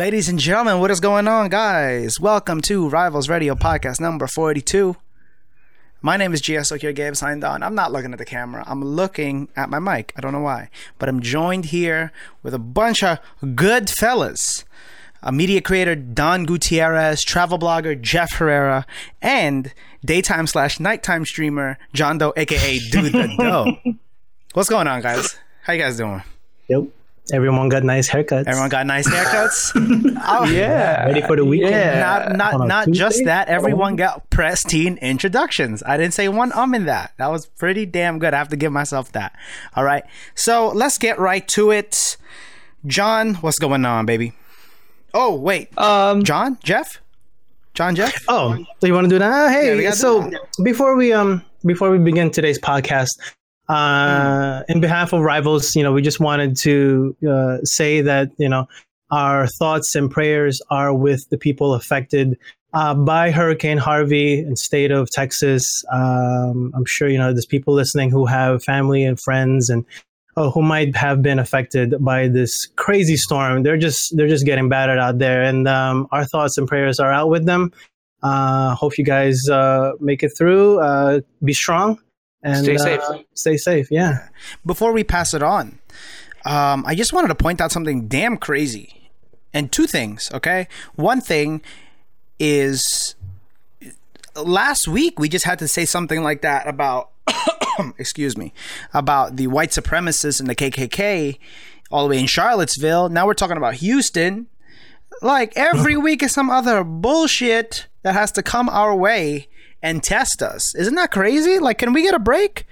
Ladies and gentlemen, what is going on, guys? Welcome to Rivals Radio Podcast number 42. My name is GS here, Gabe signed on. I'm not looking at the camera. I'm looking at my mic. I don't know why. But I'm joined here with a bunch of good fellas. A media creator, Don Gutierrez, travel blogger, Jeff Herrera, and daytime slash nighttime streamer, John Doe, aka Dude the Doe. What's going on, guys? How you guys doing? Yep. Everyone got nice haircuts. Everyone got nice haircuts. oh, Yeah. ready for the weekend. Yeah. Not not On a not just that. Everyone got pristine introductions. I didn't say one um in that. That was pretty damn good. I have to give myself that. All right. So let's get right to it. John, what's going on, baby? Oh wait, Um, John, Jeff, John, Jeff. Oh, so you want to do that? Ah, Yeah, we hey, so before we um before we begin today's podcast, uh, in behalf of rivals, you know, we just wanted to uh, say that you know our thoughts and prayers are with the people affected uh, by Hurricane Harvey in state of Texas. Um, I'm sure you know there's people listening who have family and friends and uh, who might have been affected by this crazy storm. They're just they're just getting battered out there, and um, our thoughts and prayers are out with them. Uh, hope you guys uh, make it through. Be strong and Stay uh, safe. stay safe. Yeah. Before we pass it on, um, I just wanted to point out something damn crazy, and two things. Okay, one thing is last week we just had to say something like that about excuse me about the white supremacists and the KKK all the way in Charlottesville. Now we're talking about Houston. Like every week is some other bullshit that has to come our way and test us. Isn't that crazy? Like can we get a break?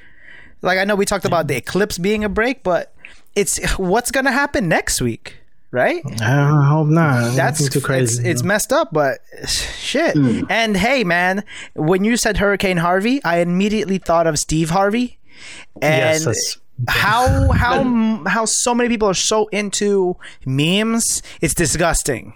Like I know we talked about the eclipse being a break, but it's what's going to happen next week, right? I hope not. That's Nothing too crazy. It's, it's messed up, but shit. Hmm. And hey, man, when you said Hurricane Harvey, I immediately thought of Steve Harvey, and Yes, how how how so many people are so into memes. It's disgusting.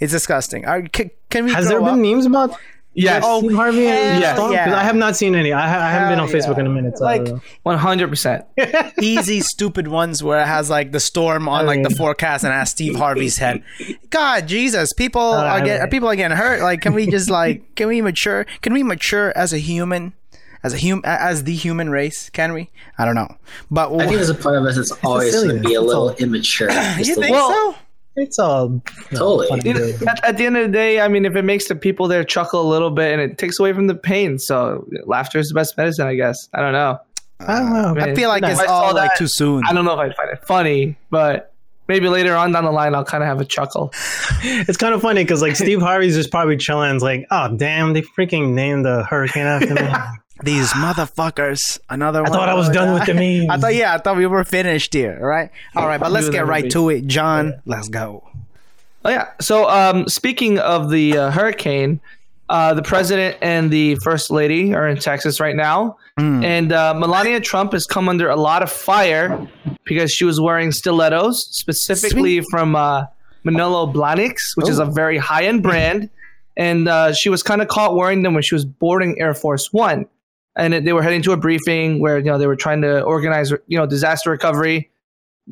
It's disgusting. Are, can, can we? Has there been up? memes about yes, Oh, Steve Harvey and hell Storm? 'Cause yeah. I have not seen any. I, ha- I haven't been on Hell Facebook yeah. in a minute. So Like- one hundred percent. easy, stupid ones where it has like the storm on like the forecast and it has Steve Harvey's head. God, Jesus, people are I getting people are getting hurt. Like, can we just like can we mature? Can we mature as a human, as a hum as the human race? Can we? I don't know, but I think there's a part of us that's always going to be a little immature. Just you think Well- so? It's all you know, Totally. fun and You know, good. at, at the end of the day, I mean, if it makes the people there chuckle a little bit and it takes away from the pain, so laughter is the best medicine, I guess. I don't know. I don't know. I feel like No, it's I saw all like that. too soon. I don't know if I'd find it funny, but maybe later on down the line, I'll kind of have a chuckle. It's kind of funny because like Steve Harvey's just probably chilling. It's like, oh damn, they freaking named the hurricane after me. These motherfuckers. Another I one. thought I was done with the meme. I thought yeah, I thought we were finished here. All right, all right, but let's get right be. to it, John. Let's go. Oh yeah. So um, speaking of the uh, hurricane, uh, the president and the first lady are in Texas right now, and uh, Melania Trump has come under a lot of fire because she was wearing stilettos, specifically from uh, Manolo Blahniks, which is a very high end brand, and uh, she was kind of caught wearing them when she was boarding Air Force One, and they were heading to a briefing where you know they were trying to organize you know disaster recovery,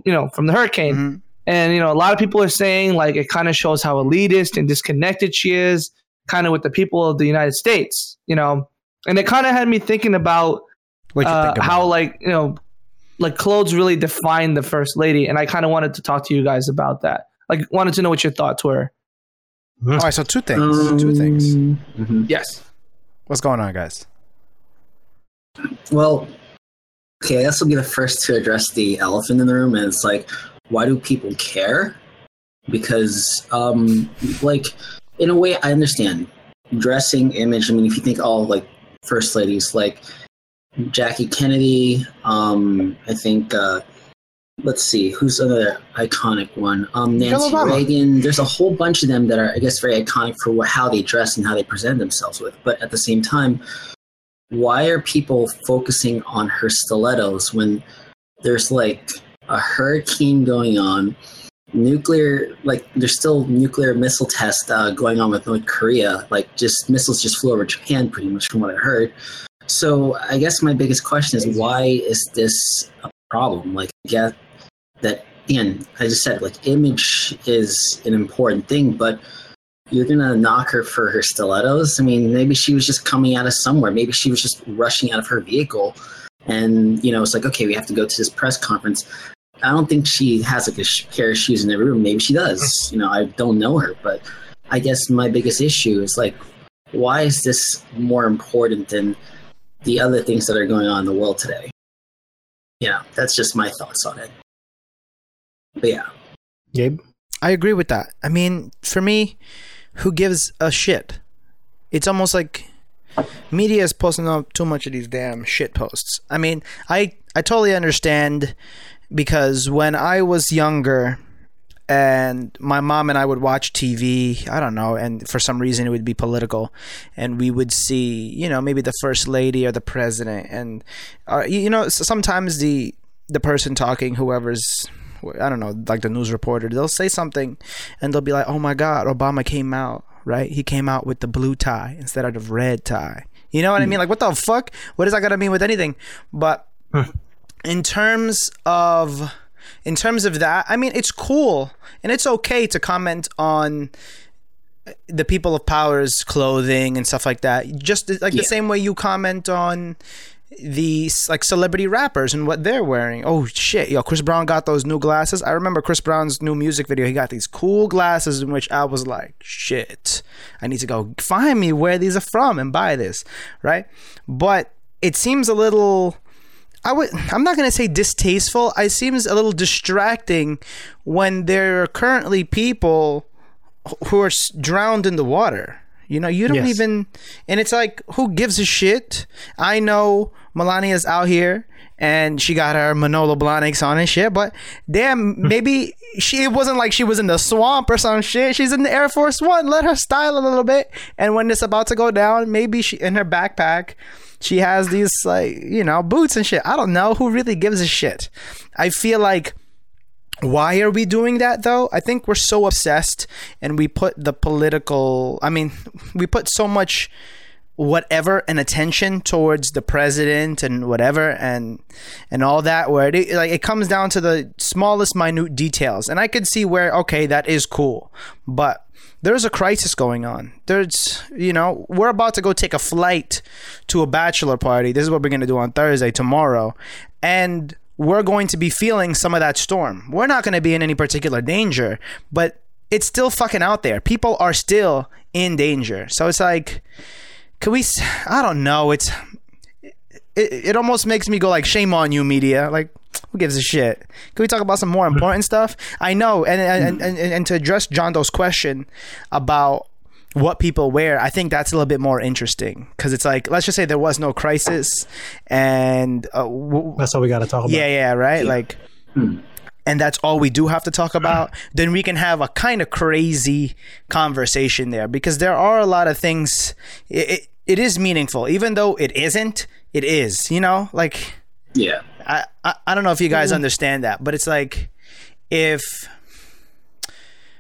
you know from the hurricane. Mhm. And you know, a lot of people are saying like it kind of shows how elitist and disconnected she is, kind of with the people of the United States. You know, and it kind of had me thinking about uh, think about how like you know, like clothes really define the first lady, and I kind of wanted to talk to you guys about that. Like, wanted to know what your thoughts were. All right, so two things. two things. Mhm. Yes. What's going on, guys? Well, okay, I guess I'll be the first to address the elephant in the room, and it's like, why do people care? Because, um, like, in a way, I understand dressing image. I mean, if you think all like first ladies, like Jackie Kennedy, um, I think. Uh, Let's see, who's another iconic one? Um, Nancy Reagan. There's a whole bunch of them that are, I guess, very iconic for what, how they dress and how they present themselves with. But at the same time, why are people focusing on her stilettos when there's like a hurricane going on nuclear like there's still nuclear missile test uh, going on with north korea like just missiles just flew over japan pretty much from what i heard. So i guess my biggest question is why is this a problem? Like i get that again, I just said like image is an important thing, but you're gonna knock her for her stilettos. I mean, maybe she was just coming out of somewhere. Maybe she was just rushing out of her vehicle, and you know, it's like, okay, we have to go to this press conference. I don't think she has like a pair of shoes in every room. Maybe she does. Hmm. You know, I don't know her, but I guess my biggest issue is like, why is this more important than the other things that are going on in the world today? Yeah, that's just my thoughts on it. But yeah, Gabe. I agree with that. I mean, for me, who gives a shit? It's almost like media is posting up too much of these damn shit posts. I mean, I I totally understand because when I was younger and my mom and I would watch TV, I don't know, and for some reason it would be political, and we would see, you know, maybe the first lady or the president, and uh, you you know, sometimes the the person talking, whoever's I don't know, like the news reporter, they'll say something and they'll be like, oh my God, Obama came out, right? He came out with the blue tie instead of the red tie. You know what I mean? Hmm. Like, what the fuck? What does that got to mean with anything? But in terms of in terms of that, I mean, it's cool and it's okay to comment on uh, the people of power's clothing and stuff like that. Just like the same way you comment on these like celebrity rappers and what they're wearing. Oh shit, yo, Chris Brown got those new glasses. I remember Chris Brown's new music video. He got these cool glasses in which I was like, shit, I need to go find me where these are from and buy this, right? But it seems a little I would I'm not going to say distasteful. It seems a little distracting when there are currently people who are drowned in the water. You know, you don't Yes. even and it's like who gives a shit? I know Melania's out here and she got her Manolo Blahniks on and shit, but damn, maybe she it wasn't like she was in the swamp or some shit. She's in the Air Force One. Let her style a little bit. And when it's about to go down, maybe she in her backpack she has these like you know boots and shit. I don't know who really gives a shit. I feel like why are we doing that though? I think we're so obsessed and we put the political I mean, we put so much whatever and attention towards the president and whatever and and all that where it like it comes down to the smallest minute details. And I could see where okay that is cool. But there's a crisis going on. There's you know we're about to go take a flight to a bachelor party. This is what we're going to do on Thursday tomorrow. And we're going to be feeling some of that storm. We're not going to be in any particular danger but it's still fucking out there. People are still in danger. So it's like can we s- i don't know it's it, it almost makes me go like shame on you media like who gives a shit? Can we talk about some more important stuff? I know and and, and, and, and to address john doe's question about what people wear i think that's a little bit more interesting. Because it's like let's just say there was no crisis and uh, w- That's all we got to talk about. yeah yeah. Right like and that's all we do have to talk about, then we can have a kind of crazy conversation there. Because there are a lot of things. It, it, it is meaningful, even though it isn't. It is, you know, like yeah, I, I, I don't know if you guys mm-hmm. understand that, but it's like if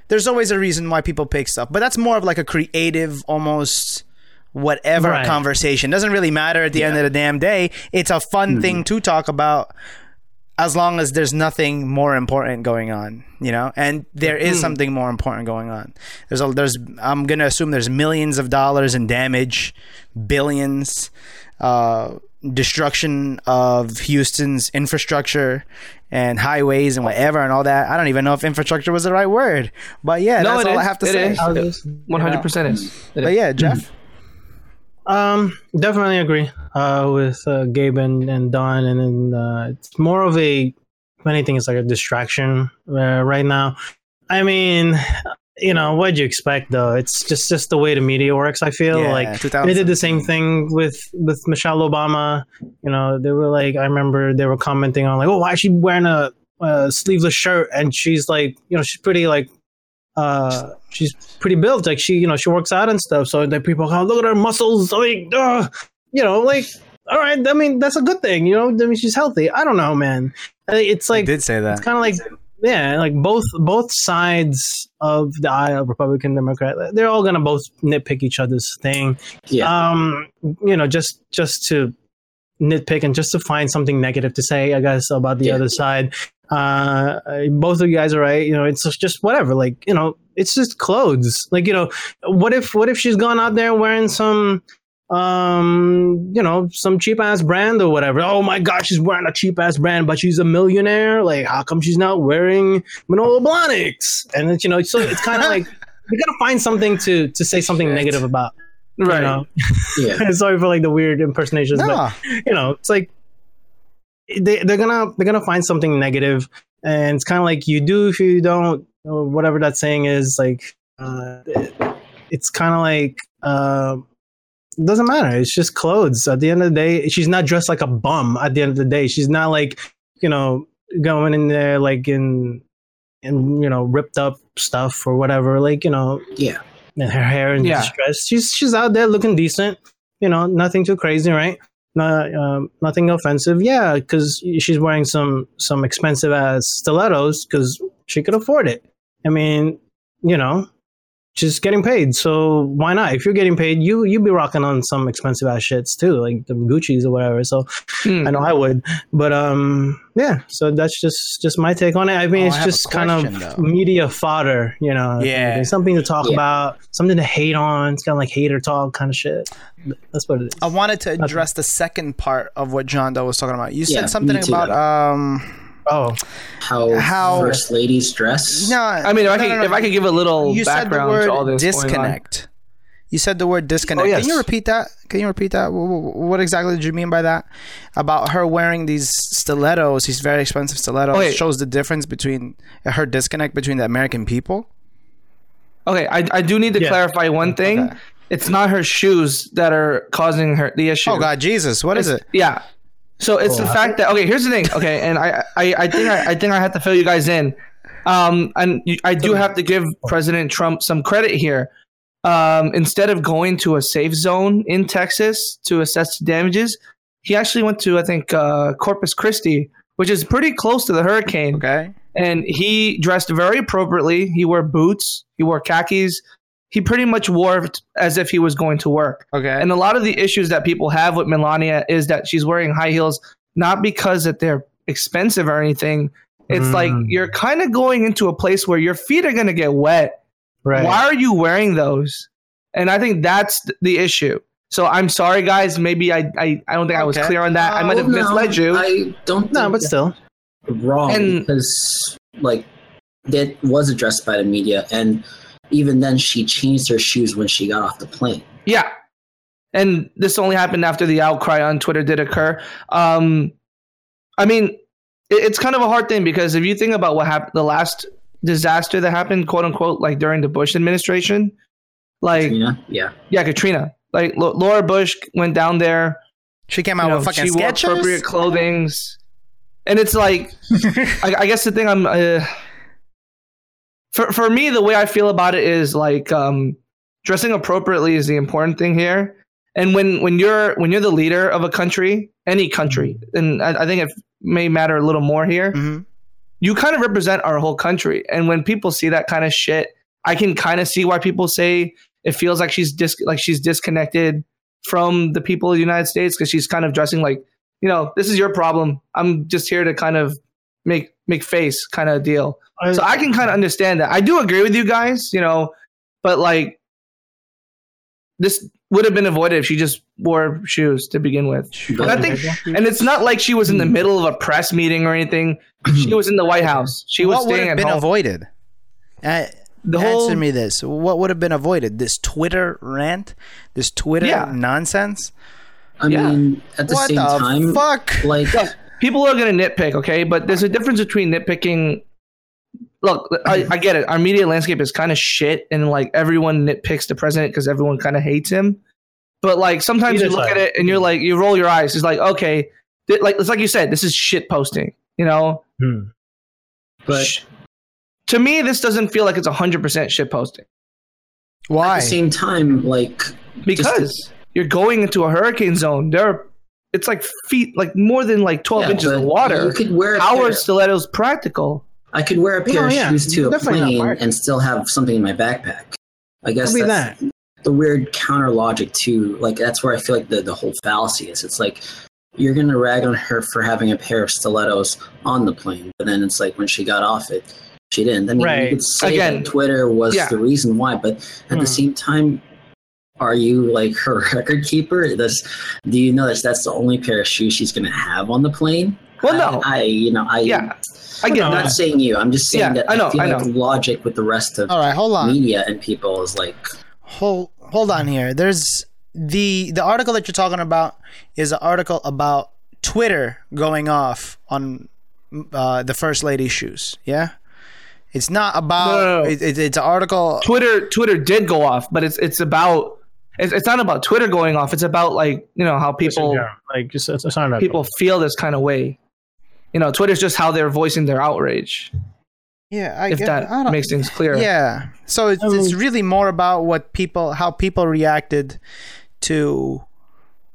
there's always a reason why people pick stuff, but that's more of like a creative, almost whatever Right. conversation. Doesn't really matter at the end of the damn day. It's a fun thing mm-hmm. to talk about as long as there's nothing more important going on, you know, and there is something more important going on. There's a there's I'm gonna assume there's millions of dollars in damage, billions, uh, destruction of Houston's infrastructure and highways and whatever and all that. I don't even know if infrastructure was the right word, but yeah, No, that's it all I have to It say. is. One hundred percent is. It But is. yeah, Jeff. Um, definitely agree uh, with uh, Gabe and, and Don, and then uh, it's more of a, if anything, it's like a distraction uh, right now. I mean, you know, what'd you expect though? It's just just the way the media works. I feel Yeah, like 2000. they did the same thing with with Michelle Obama. You know, they were like, I remember they were commenting on like, oh, why is she wearing a, a sleeveless shirt? And she's like, you know, she's pretty like uh she's pretty built. Like she you know she works out and stuff. So the people go look at her muscles. Like uh, you know like all right i mean that's a good thing you know? I mean she's healthy. I don't know man. I think it's I like did say that. it's kind of like yeah like both both sides of the aisle republican democrat they're all gonna both nitpick each other's thing. Yeah. um you know just just to nitpick and just to find something negative to say i guess about the Yeah. other side Uh, both of you guys are right. You know, it's just whatever. Like, you know, it's just clothes. Like, you know, what if what if she's gone out there wearing some um, you know, some cheap ass brand or whatever. Oh my god, she's wearing a cheap ass brand, but she's a millionaire. Like, how come she's not wearing Manolo Blahniks? And it's you know, so it's kind of like we gotta find something to to say something Shit. negative about. You Right. know? Yeah. Sorry for like the weird impersonations, but you know, it's like they they're gonna they're gonna find something negative, and it's kind of like you do if you don't, or whatever that saying is. Like, uh, it's kind of like uh, it doesn't matter. It's just clothes. At the end of the day, she's not dressed like a bum. At the end of the day, she's not like you know going in there like in in you know ripped up stuff or whatever. Like you know Yeah. and her hair and Yeah. distress. She's she's out there looking decent. You know, nothing too crazy, right? Not, um, nothing offensive. Yeah, because she's wearing some some expensive ass stilettos because she could afford it. I mean, you know, she's getting paid, so why not? If you're getting paid, you you be rocking on some expensive ass shits too, like the Gucci's or whatever. So Hmm. I know I would, but um, yeah. So that's just just my take on it. I mean, Oh, it's a just kind of though. media fodder, you know. Yeah. Something to talk Yeah. about, something to hate on. It's kind of like hater talk kind of shit. That's what it is. I wanted to address the second part of what John Doe was talking about. You said Yeah, something about um Oh, How, How- first ladies dress. no I mean, if I could, no, no. if I could give a little you said the background word to all this going on. disconnect. You said the word disconnect. Oh, yes. Can you repeat that? Can you repeat that? Wh- wh- What exactly did you mean by that? About her wearing these stilettos, these very expensive stilettos, Okay. shows the difference between her disconnect between the American people. Okay, I, I do need to Yeah. clarify one thing. Okay. It's not her shoes that are causing her the issue. Oh God, Jesus! What is it? Yeah. So it's the fact that okay. Here's the thing. Okay, and I I, I think I, I think I have to fill you guys in. Um, and I do have to give President Trump some credit here. Um, instead of going to a safe zone in Texas to assess the damages, he actually went to I think uh, Corpus Christi, which is pretty close to the hurricane Okay. and he dressed very appropriately. He wore boots, he wore khakis. He pretty much wore it as if he was going to work. Okay. And a lot of the issues that people have with Melania is that she's wearing high heels not because that they're expensive or anything. It's Mm. like you're kind of going into a place where your feet are going to get wet. right. Why are you wearing those? And I think that's the issue. So I'm sorry, guys. Maybe I I, I don't think I was clear on that. I might have no, misled you. I don't. No, but still. wrong And- because like that was addressed by the media, and even then, she changed her shoes when she got off the plane. Yeah. And this only happened after the outcry on Twitter did occur. Um, I mean, it, it's kind of a hard thing because if you think about what happened, the last disaster that happened, quote unquote, like during the Bush administration, like, You know? Yeah. yeah, Katrina, like L- Laura Bush went down there, She came you out know, with fucking she wore appropriate clothings. And it's like, I, I guess the thing I'm, uh, for, for me, the way I feel about it is like, um, dressing appropriately is the important thing here. And when, when you're when you're the leader of a country, any country, and I, I think it may matter a little more here, Mhm. you kind of represent our whole country. And when people see that kind of shit, I can kind of see why people say it feels like she's dis- like she's disconnected from the people of the United States because she's kind of dressing like, you know, this is your problem. I'm just here to kind of make make face kind of deal. So I can kind of understand that. I do agree with you guys, you know, but like this would have been avoided if she just wore shoes to begin with. But I think, and it's not like she was in the middle of a press meeting or anything. She was in the White House. She was what would staying have at been home. avoided? Uh, the whole answer me this: What would have been avoided? This Twitter rant, this Twitter Yeah. nonsense. I Yeah. mean, at the what same the time, fuck? like Look, people are going to nitpick, okay? But there's a difference between nitpicking. Look, I, I get it. Our media landscape is kind of shit, and like everyone nitpicks the president because everyone kind of hates him. But like sometimes Either you look side. at it and you're like, you roll your eyes. It's like, okay, th- like it's like you said, this is shit posting. You know, Hmm. but Sh- to me, this doesn't feel like it's hundred percent shit posting Why? at the same time, like because you're going into a hurricane zone. There, are, it's like feet, like more than like twelve yeah, inches of water. You could wear a How pair, stilettos practical? I could wear a pair No, of yeah, shoes to a plane and still have something in my backpack. I guess Could that's that. the weird counter logic to like that's where I feel like the, the whole fallacy is. It's like you're gonna rag on her for having a pair of stilettos on the plane, but then it's like when she got off it, she didn't. I mean, Right. you could say Again, that Twitter was yeah. the reason why, but at Hmm. the same time, are you like her record keeper? Does do you know that that's the only pair of shoes she's gonna have on the plane? Well, no. I, I, you know, I, yeah, I get. I'm not saying you. I'm just saying Yeah, that I know, feel I like logic with the rest of All right, hold on. media and people is like hold hold on here. There's the the article that you're talking about is an article about Twitter going off on uh, the first lady's shoes. Yeah, it's not about. No, no, no. It, it- it's an article. Twitter Twitter did go off, but it's it's about it's, it's not about Twitter going off. It's about like you know how people Yeah, like just it's, it's not about people feel this kind of way. You know, Twitter's just how they're voicing their outrage. Yeah, I If get, that I makes things clear. Yeah, so it's, I it's really more about what people, how people reacted to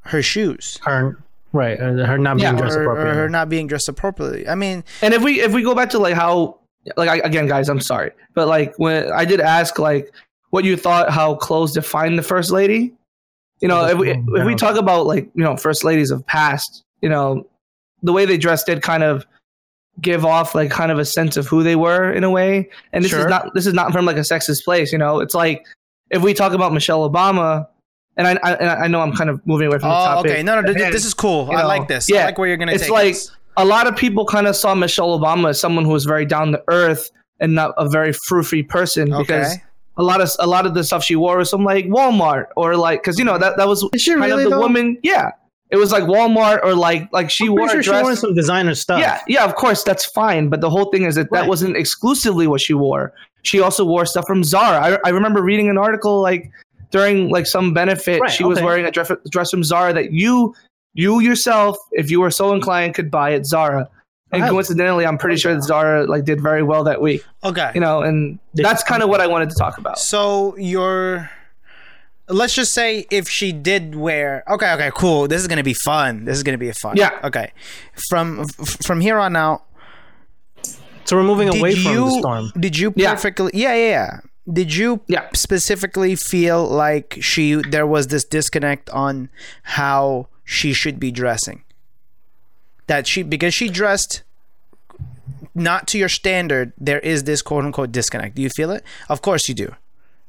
her shoes. her right uh, her not being Yeah, dressed Or, or appropriately. her not being dressed appropriately. I mean, And if we if we go back to like how like I, again, guys, I'm sorry, but like when I did ask like what you thought how clothes define the first lady. You know, if we if we talk about like you know first ladies of past, you know, the way they dressed did kind of give off like kind of a sense of who they were in a way. And this Sure. is not this is not from like a sexist place. You know, it's like if we talk about Michelle Obama, and I I, and I know I'm kind of moving away from the oh, topic. okay, no, no, And, this is cool. I know, like this. I yeah, like where you're gonna take it's like this. a lot of people kind of saw Michelle Obama as someone who was very down to earth and not a very frou-frou person because Okay. A lot of a lot of the stuff she wore was from like Walmart or like because you know that that was kind really of the though? woman. Yeah, it was like Walmart or like like she wore sure dress. she wanted some designer stuff. yeah, yeah, of course that's fine, but the whole thing is that Right. that wasn't exclusively what she wore. She also wore stuff from Zara. I, I remember reading an article like during like some benefit, Right, she was wearing a dress, dress from Zara that you you yourself, if you were so inclined, could buy at Zara. And I- coincidentally, I'm pretty oh, sure that Zara like did very well that week. Okay. You know, and that's kind of what I wanted to talk about. So you're let's just say if she did wear okay okay cool this is gonna be fun this is gonna be fun Yeah. okay from from here on out So we're moving away you from the storm. did you Yeah. yeah yeah yeah did you Yeah. specifically feel like she there was this disconnect on how she should be dressing that she because she dressed not to your standard there is this quote unquote disconnect. Do you feel it? Of course you do.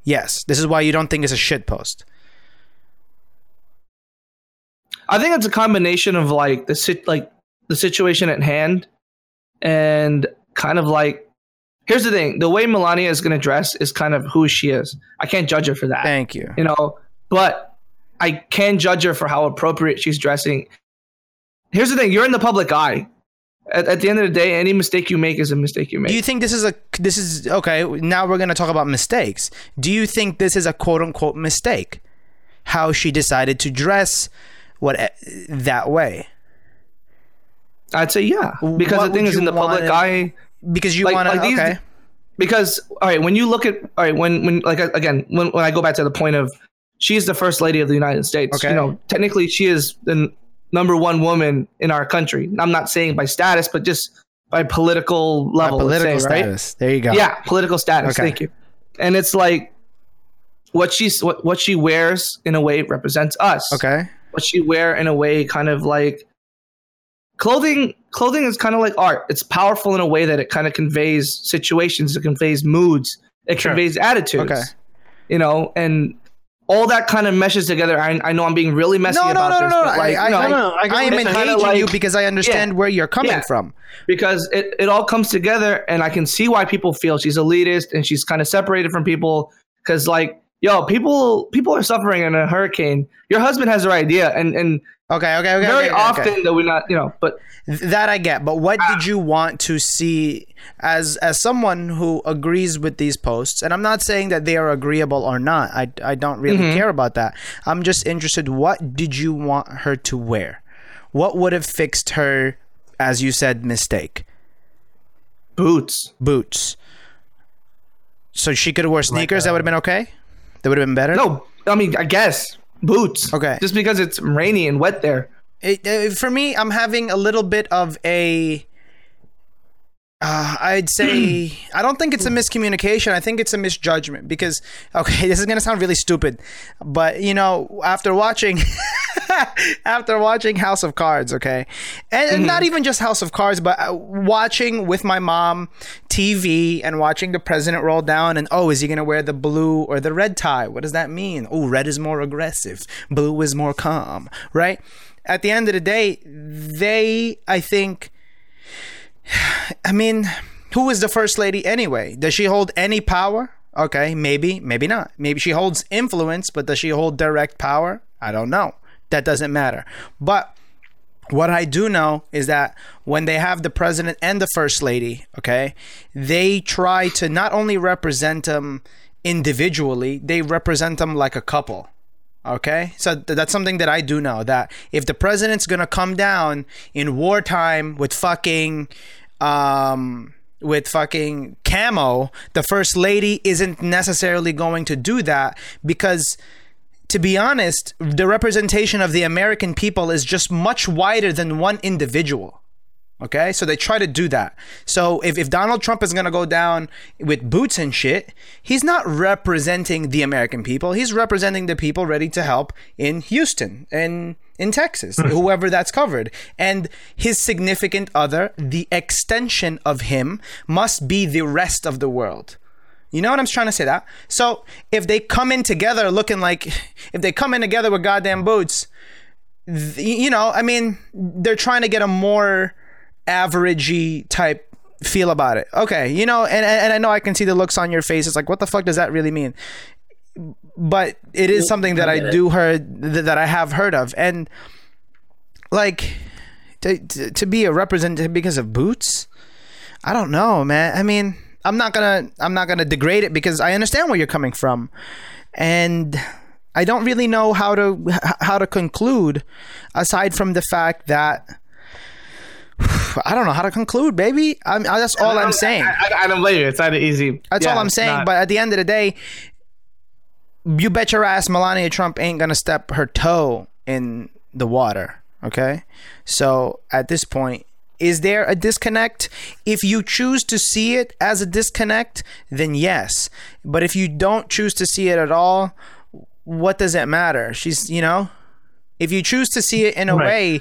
Yes. This is why you don't think it's a shit post. I think it's a combination of like the sit like the situation at hand and kind of like here's the thing. The way Melania is going to dress is kind of who she is. I can't judge her for that. thank you. You know, but I can judge her for how appropriate she's dressing. Here's the thing, you're in the public eye. At, at the end of the day, any mistake you make is a mistake you make. do you think this is a this is okay now we're going to talk about mistakes do you think this is a quote unquote mistake how she decided to dress what eh, that way I'd say yeah. Because What the thing is in the public eye because you Like- want to like these- okay because all right when you look at all right when when like again when, when i go back to the point of she's the first lady of the united states Okay. you know technically she is the n- number one woman in our country. I'm not saying by status but just by political level let's political say, right? status. There you go. Yeah political status. Okay. thank you. And it's like what she's what, what she wears in a way represents us. Okay. What she wear in a way kind of like clothing clothing is kind of like art. It's powerful in a way that it kind of conveys situations it conveys moods it Sure. conveys attitudes Okay. you know? And all that kind of meshes together. I, I know i'm being really messy no no about no no this no but like I, you know, I, No, no, I I, am engaging Kinda you because I understand where you're coming Yeah. from. Because it, it all comes together and i can see why people feel she's elitist and she's kind of separated from people. Because like yo people people are suffering in a hurricane your husband has the right idea and and okay okay okay very okay, okay. often that we're not you know but that I get, but what did you want to see as as someone who agrees with these posts? And I'm not saying that they are agreeable or not. I, I don't really Mm-hmm. care about that. I'm just interested. What did you want her to wear? What would have fixed her, as you said, mistake? boots Boots. So she could have wore sneakers. that would have been okay. That would have been better. No, I mean, I guess boots. Okay. Just because it's rainy and wet there. it, uh, for me, I'm having a little bit of a. Uh, I'd say I don't think it's a miscommunication. I think it's a misjudgment because okay, this is gonna sound really stupid, but you know, after watching, after watching House of Cards, okay, and, and not even just House of Cards, but uh, watching with my mom TV and watching the president roll down, and oh, is he gonna wear the blue or the red tie? What does that mean? Oh, red is more aggressive, blue is more calm, right? At the end of the day, they, I think, I mean, who is the first lady anyway? Does she hold any power? Okay, maybe, maybe not. Maybe she holds influence, but does she hold direct power? I don't know. That doesn't matter. But what I do know is that when they have the president and the first lady, okay, they try to not only represent them individually, they represent them like a couple. Okay, so th- that's something that I do know that if the president's gonna come down in wartime with fucking, um, with fucking camo, the first lady isn't necessarily going to do that because to be honest, the representation of the American people is just much wider than one individual. Okay, so they try to do that. So if, if Donald Trump is gonna go down with boots and shit, he's not representing the American people. He's representing the people ready to help in Houston and in Texas, hmm. whoever that's covered. And his significant other, the extension of him, must be the rest of the world. You know what I'm trying to say that? So if they come in together looking like if they come in together with goddamn boots, th- you know, I mean, they're trying to get a more averagey type feel about it. Okay, you know, and and I know I can see the looks on your face. It's like, what the fuck does that really mean? But it is something that I do heard th- that I have heard of, and like to to, to be a representative because of boots. I don't know, man. I mean, I'm not gonna I'm not gonna degrade it because I understand where you're coming from, and I don't really know how to how to conclude, aside from the fact that I don't know how to conclude, baby. I'm, that's all I'm saying. I, I, I don't blame you. It's not easy. That's Yeah, all I'm saying. not. But at the end of the day, you bet your ass Melania Trump ain't gonna step her toe in the water. Okay. So at this point, is there a disconnect? If you choose to see it as a disconnect, then yes. But if you don't choose to see it at all, what does it matter? She's, you know, if you choose to see it in a Right. way,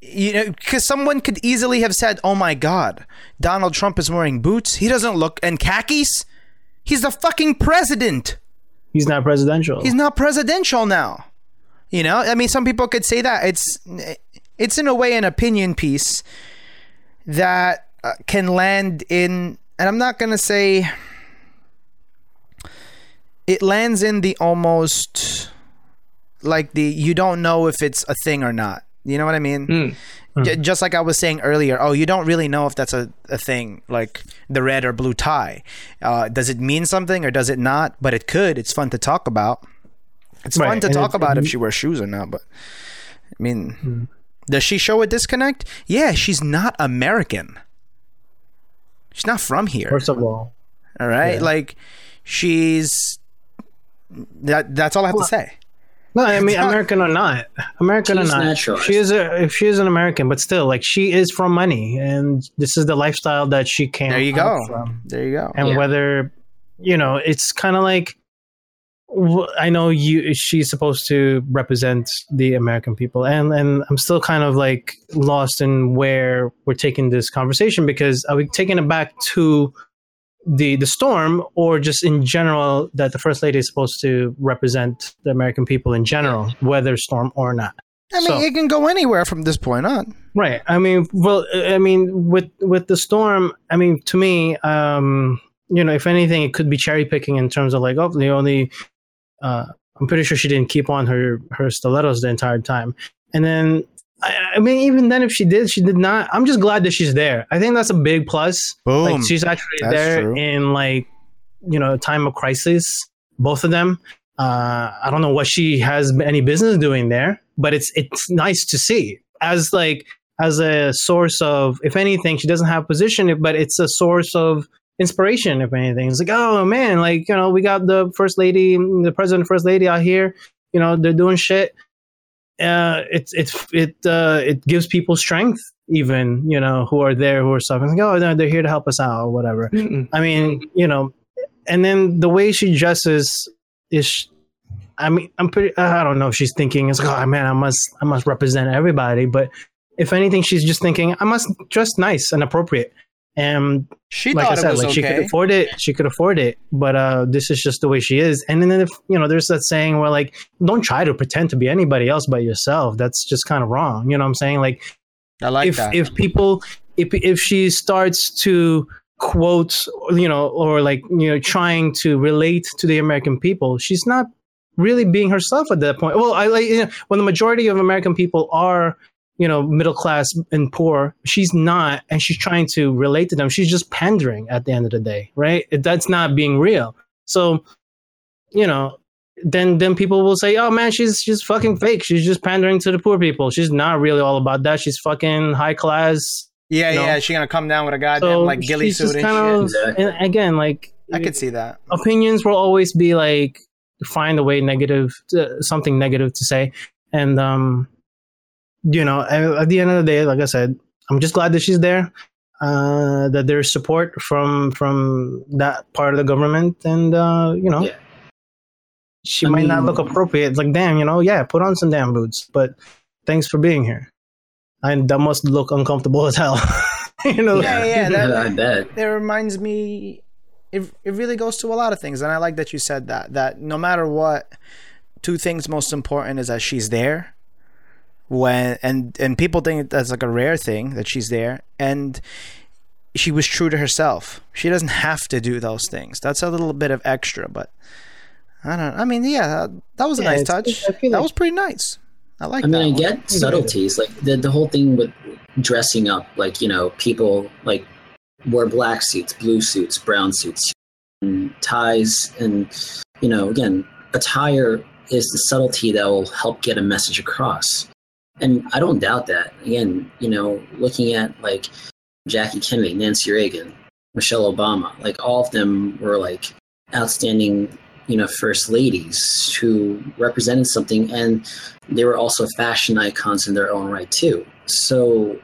you know, because someone could easily have said, "Oh my God, Donald Trump is wearing boots. He doesn't look and khakis. He's the fucking president. He's not presidential. He's not presidential now." You know, I mean, some people could say that it's it's in a way an opinion piece that uh, can land in, and I'm not gonna say it lands in the almost like the you don't know if it's a thing or not. You know what I mean? J- just like I was saying earlier, oh, you don't really know if that's a, a thing, like the red or blue tie. Uh, does it mean something or does it not? But it could. It's fun to talk about. It's fun to and talk about if she wears shoes or not. But I mean, does she show a disconnect? Yeah, she's not American. She's not from here. First of all, All right, Yeah. like she's that. That's all I have to say. no, I mean not- American or not, American or not, naturalized. she is a if she is an American, but still, like she is from money, and this is the lifestyle that she came. There you go. From. There you go. and Yeah. whether you know it's kind of like w- I know you she's supposed to represent the American people and and I'm still kind of like lost in where we're taking this conversation because are we taking it back to the the storm or just in general that the first lady is supposed to represent the American people in general whether storm or not I mean, So- it can go anywhere from this point on. Right. I mean, well, I mean, with with the storm, I mean, to me, um, you know, if anything, it could be cherry picking in terms of like, oh, the only, uh, I'm pretty sure she didn't keep on her her stilettos the entire time, and then. I, I mean, even then, if she did, she did not. I'm just glad that she's there. I think that's a big plus. Boom. Like she's actually That's there true. in like, you know, time of crisis. Both of them. Uh, I don't know what she has any business doing there, but it's it's nice to see as like as a source of, if anything, she doesn't have position, but it's a source of inspiration. If anything, it's like, oh man, like you know, we got the first lady, the president, first lady out here. You know, they're doing shit. Uh, it's it's it uh, it gives people strength, even you know, who are there who are suffering. Like, oh, no, they're here to help us out or whatever. Mm-mm. I mean, you know, and then the way she dresses is I mean, I'm pretty. I don't know if she's thinking it's like, oh man, I must, I must represent everybody. But if anything, she's just thinking I must dress nice and appropriate. And She like I said, like she could afford it, she could afford it. But uh, this is just the way she is. And then if you know, there's that saying where like, don't try to pretend to be anybody else but yourself. That's just kind of wrong. You know what I'm saying? Like I like if that. if people if if she starts to quote you know or like you know trying to relate to the american people she's not really being herself at that point well i like you know, when the majority of american people are you know middle class and poor she's not and she's trying to relate to them she's just pandering at the end of the day right that's not being real so you know then then people will say, "Oh man, she's she's fucking fake. She's just pandering to the poor people. She's not really all about that. She's fucking high class." yeah, no. yeah, she gonna come down with a goddamn So like ghillie suit just and kind shit. of Exactly. and again like I could see that. opinions will always be like find a way negative to, something negative to say and um you know at, at the end of the day like i said i'm just glad that she's there uh that there's support from from that part of the government and uh you know Yeah. she I might not look appropriate it's like damn you know yeah put on some damn boots but thanks for being here and that must look uncomfortable as hell you know Yeah, yeah, that- I bet. It reminds me. It it really goes to a lot of things, and I like that you said that. That no matter what, two things most important is that she's there. When and and people think that's like a rare thing that she's there, and she was true to herself. She doesn't have to do those things. That's a little bit of extra, but I don't. I mean, yeah, that was a Yeah, nice touch. I That like- was pretty nice. I like. I mean, that I one. get subtleties, like the the whole thing with dressing up, like you know, people like wear black suits, blue suits, brown suits, and ties, and you know, again, attire is the subtlety that will help get a message across. And I don't doubt that. Again, you know, looking at like Jackie Kennedy, Nancy Reagan, Michelle Obama, like all of them were like outstanding, you know, first ladies who represented something and they were also fashion icons in their own right too. So,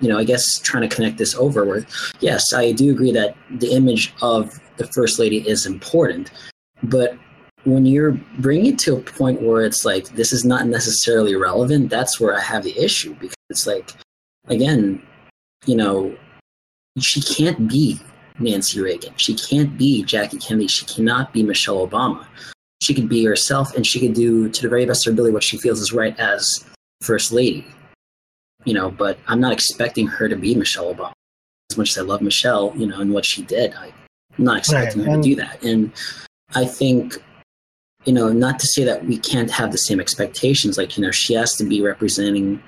you know, I guess trying to connect this over with, yes, I do agree that the image of the first lady is important, but when you're bringing it to a point where it's like this is not necessarily relevant, that's where I have the issue because it's like, again, you know, she can't be Nancy Reagan, she can't be Jackie Kennedy, she cannot be Michelle Obama. She could be herself and she could do to the very best of her ability what she feels is right as first lady. You know but i'm not expecting her to be michelle obama. As much as i love michelle you know and what she did I, i'm not expecting Right, her to do that. And i think you know not to say that we can't have the same expectations like you know she has to be representing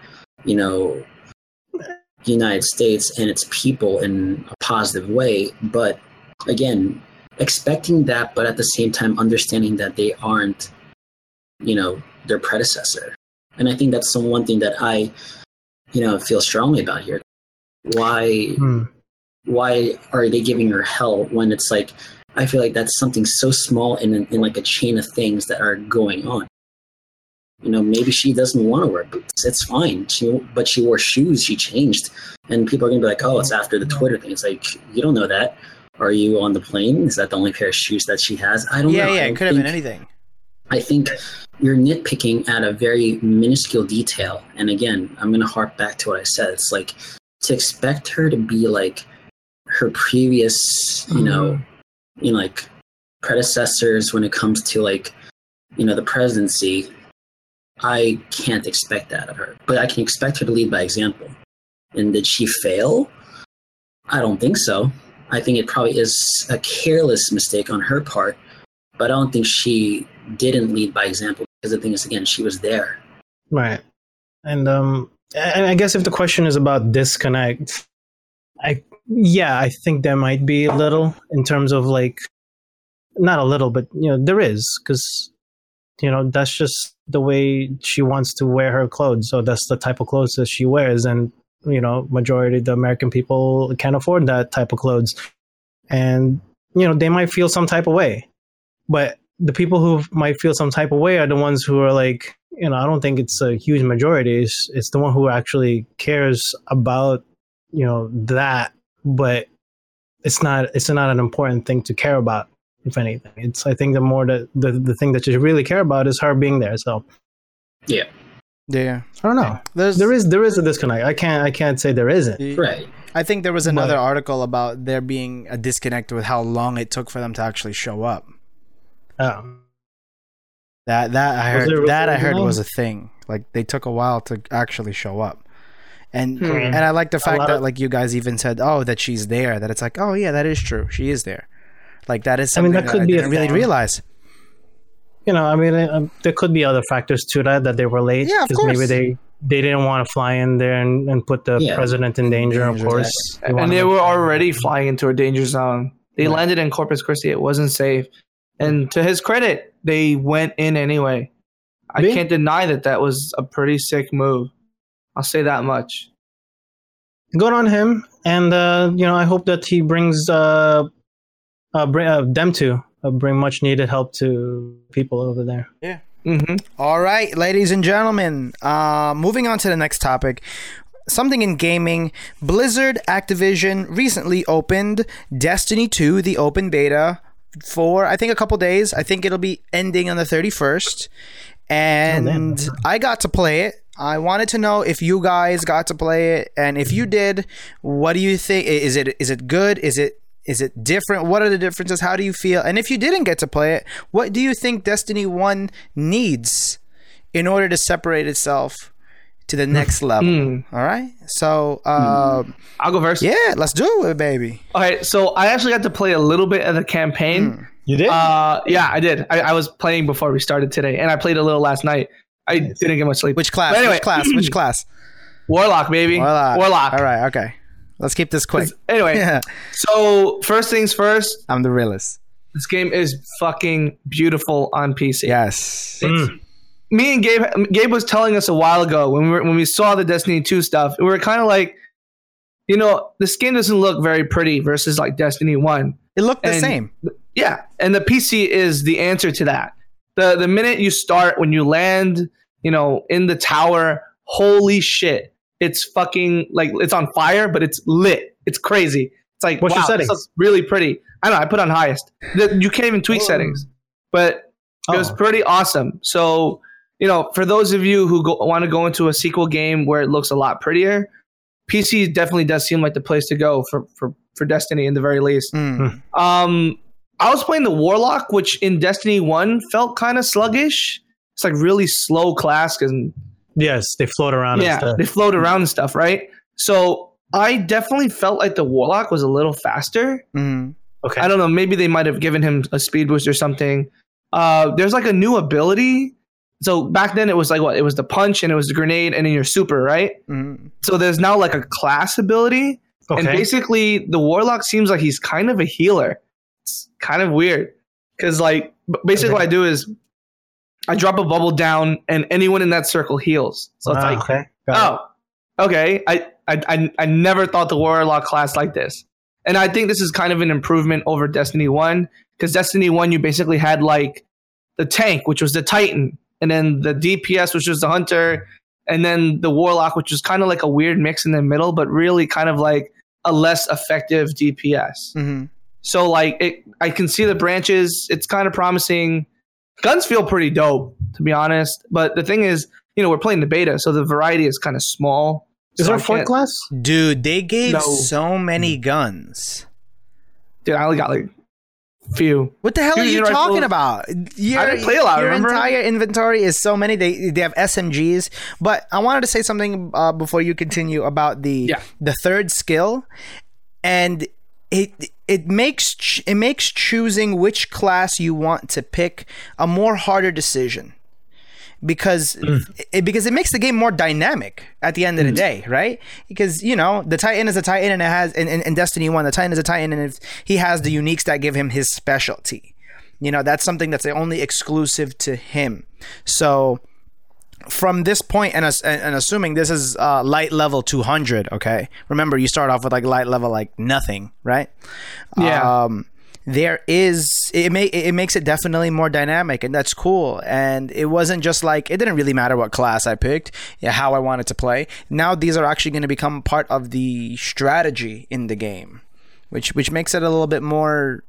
you know the united states and its people in a positive way but again expecting that, but at the same time understanding that they aren't, you know, their predecessor. And I think that's the one thing that I, you know, feel strongly about here. Why, Hmm. why are they giving her hell when it's like, I feel like that's something so small in, in like a chain of things that are going on. You know, maybe she doesn't want to wear boots. It's fine. She, but she wore shoes. She changed, and people are gonna be like, "Oh, it's after the Twitter thing." It's like you don't know that. Are you on the plane? Is that the only pair of shoes that she has? I don't Yeah, know. yeah, I it could have been anything. I think you're nitpicking at a very minuscule detail. And again, I'm going to harp back to what I said. It's like to expect her to be like her previous, you know, mm-hmm. You know, like predecessors when it comes to like, you know, the presidency. I can't expect that of her, but I can expect her to lead by example. And did she fail? I don't think so. I think it probably is a careless mistake on her part, but I don't think she didn't lead by example because the thing is, again, she was there. Right. And um and I guess if the question is about disconnect, I yeah, I think there might be a little in terms of like not a little, but you know, there is cuz you know, that's just the way she wants to wear her clothes. So that's the type of clothes that she wears and you know, majority of the American people can't afford that type of clothes. And you know, they might feel some type of way. But the people who might feel some type of way are the ones who are like, you know, I don't think it's a huge majority. It's, it's the one who actually cares about, you know, that, but it's not, it's not an important thing to care about. If anything, it's I think the more that the the thing that you really care about is her being there. So Yeah, Yeah. I don't know. There's There is there is a disconnect. I can't I can't say there isn't. right. I think there was another But- article about there being a disconnect with how long it took for them to actually show up. Um, That that I heard there- that I heard there? was a thing. Like they took a while to actually show up. And Hmm. and I like the fact that of- like you guys even said, "Oh, that she's there." That it's like, "Oh yeah, that is true. She is there." Like that is I mean, something that could I be a didn't really thing. realize. you know, I mean, uh, there could be other factors to that that they were late. Yeah, of 'cause Maybe they they didn't want to fly in there and, and put the Yeah. president in danger. Of course, yes. wanna and they were already flying into a danger zone. They Right. landed in Corpus Christi. It wasn't safe. And to his credit, they went in anyway. I Yeah. can't deny that that was a pretty sick move. I'll say that much. good on him, and uh, you know, I hope that he brings uh, uh, bring uh, them to uh, bring much needed help to people over there. Yeah. Mm-hmm. All right, ladies and gentlemen. Uh, moving on to the next topic. Something in gaming. Blizzard Activision recently opened Destiny 2, the open beta, for I think a couple days. I think it'll be ending on the 31st. And I got to play it. I wanted to know if you guys got to play it, and if you did, what do you think? Is it is it good? Is it is it different? What are the differences? How do you feel? And if you didn't get to play it, what do you think Destiny 1 needs in order to separate itself to the next level? Hmm. All right. So, um, I'll go first. yeah, let's do it, baby. All right. So I actually got to play a little bit of the campaign. You did? Uh, yeah, I did. I, I was playing before we started today, and I played a little last night. I didn't get much sleep. Which class? Anyway, Which class? Which class? Warlock, baby. Warlock. Warlock. All right. Okay. Let's keep this quick. Anyway, Yeah. so first things first, I'm the realist. this game is fucking beautiful on PC. Yes. Mm. me and Gabe Gabe was telling us a while ago when we were, when we saw the Destiny 2 stuff, we were kind of like, you know, this game doesn't look very pretty versus like Destiny 1. It looked the And- same. Yeah, and the PC is the answer to that. The the minute you start when you land, you know, in the tower, holy shit. It's fucking like it's on fire, but it's lit. It's crazy. It's like What's your wow, this settings? looks really pretty. I don't know, I put on highest. The- You can't even tweak Oh. settings. But it was Oh. pretty awesome. So, you know, for those of you who go, want to go into a sequel game where it looks a lot prettier, PC definitely does seem like the place to go for for, for Destiny in the very least. Mm. Um, I was playing the Warlock, which in Destiny One felt kind of sluggish. It's like really slow class, and Yes, they float around. and yeah, stuff. they float around and stuff, right? So I definitely felt like the Warlock was a little faster. Mm. Okay. I don't know. Maybe they might have given him a speed boost or something. Uh, there's like a new ability. So back then it was like what? It was the punch and it was the grenade and then your super, right? Mm. So there's now like a class ability, and basically the Warlock seems like he's kind of a healer. It's kind of weird because like b- basically what I do is I drop a bubble down and anyone in that circle heals. So it's Ah, like okay. Oh, okay. I, I I I never thought the Warlock class like this, and I think this is kind of an improvement over Destiny One because Destiny One you basically had like the tank, which was the Titan, and then the DPS, which was the Hunter, and then the Warlock, which was kind of like a weird mix in the middle, but really kind of like a less effective DPS. Mm. So like it, I can see the branches. It's kind of promising. Guns feel pretty dope, to be honest. But the thing is, you know, we're playing the beta, so the variety is kind of small. Is So there I a fourth class? Dude, they gave No. so many guns. Dude, I only got like few. What the hell are you talking rifles. about? Your, didn't play a lot, Your remember? entire inventory is so many. They they have SMGs. But I wanted to say something uh, before you continue about the Yeah. the third skill, and it it makes it makes choosing which class you want to pick a more harder decision because hmm. it, because it makes the game more dynamic at the end of the hmm. day, right? Because you know the Titan is a Titan and it has in, in, in Destiny One the Titan is a Titan and he has the uniques that give him his specialty. You know that's something that's only exclusive to him. So from this point and, and, and assuming this is uh, light level 200 okay remember you start off with like light level like nothing right Yeah. um, there is it may it makes it definitely more dynamic and that's cool and it wasn't just like it didn't really matter what class i picked how i wanted to play now these are actually going to become part of the strategy in the game which which makes it a little bit more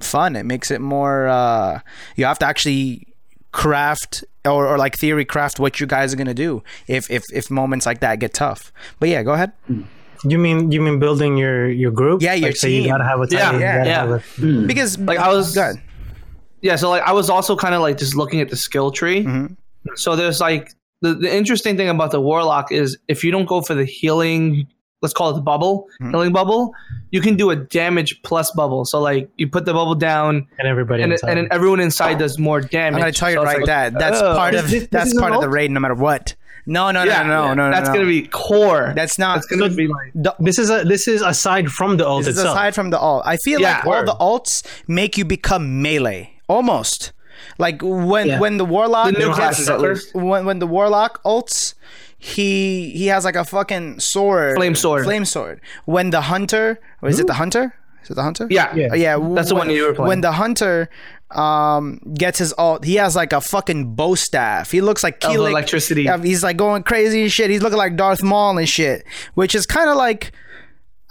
fun. It makes it more. Uh, you have to actually craft or, or like theory craft what you guys are gonna do if if if moments like that get tough. But yeah, go ahead. You mean you mean building your your group? Yeah, your like, so you gotta have a Yeah, yeah, yeah. a- Hmm. Because Like, I was- Go ahead. Yeah, so like I was also kind of like just looking at the skill tree. Mhm. So there's like the, the interesting thing about the warlock is if you don't go for the healing, let's call it the bubble, Mhm. healing bubble, you can do a damage plus bubble. So like you put the bubble down, and everybody and, inside. and then everyone inside does more damage. I'm gonna tell you So right like, that that's oh. part of this- this that's is part of the raid, no matter what. No, no, Yeah, no, no, no, no. That's no. gonna be core. That's not. That's gonna So- be like the, this is a this is aside from the ult This is aside from the alt. I feel Yeah. like all the alts make you become melee almost. Like when Yeah. when the warlock the new don't classes at least. when when the warlock ults, he he has like a fucking sword, Flame sword. flame sword. When the hunter, or is it the hunter? Is it the hunter? Yeah, Yeah. Uh, yeah. That's the when, one you were playing. When the hunter um gets his alt, he has like a fucking bow staff. He looks like Keelik. electricity. Yeah, he's like going crazy and shit. He's looking like Darth Maul and shit, which is kind of like.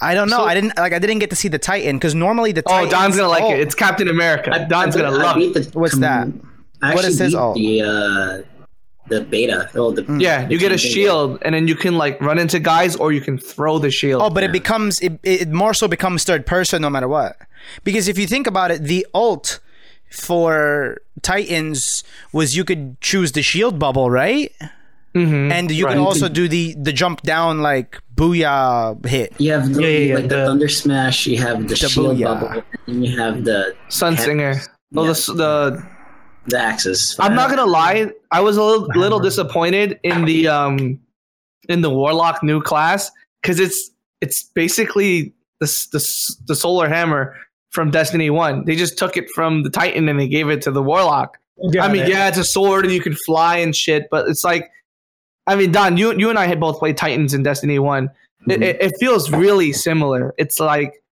I don't know. So- I didn't like. I didn't get to see the Titan because normally the Oh, Titan's Don's gonna like alt- it. It's Captain America. I- Don's I- gonna I love it. the What's that? I What is actually his beat alt? The uh, the beta. Oh, the Yeah, you get a the- shield, and then you can like run into guys, or you can throw the shield. Oh, but it becomes it, it more so becomes third person no matter what. Because if you think about it, the ult for Titans was you could choose the shield bubble, right? Mhm. And you Right. can also do the the jump down like booyah hit. You have the, Yeah, yeah, yeah, like the, the- Thunder Smash. You have the, shield booyah. bubble, and you have the Sun Singer. Oh, Yeah. the, the the axes. I'm not gonna lie. I was a little, little disappointed in the um in the Warlock new class because it's it's basically the, the the Solar Hammer from Destiny One. They just took it from the Titan and they gave it to the Warlock. Got I mean, it. yeah, it's a sword and you can fly and shit, but it's like, I mean, Don, you you and I had both played Titans in Destiny One. It, Mhm. it, it feels really similar. It's like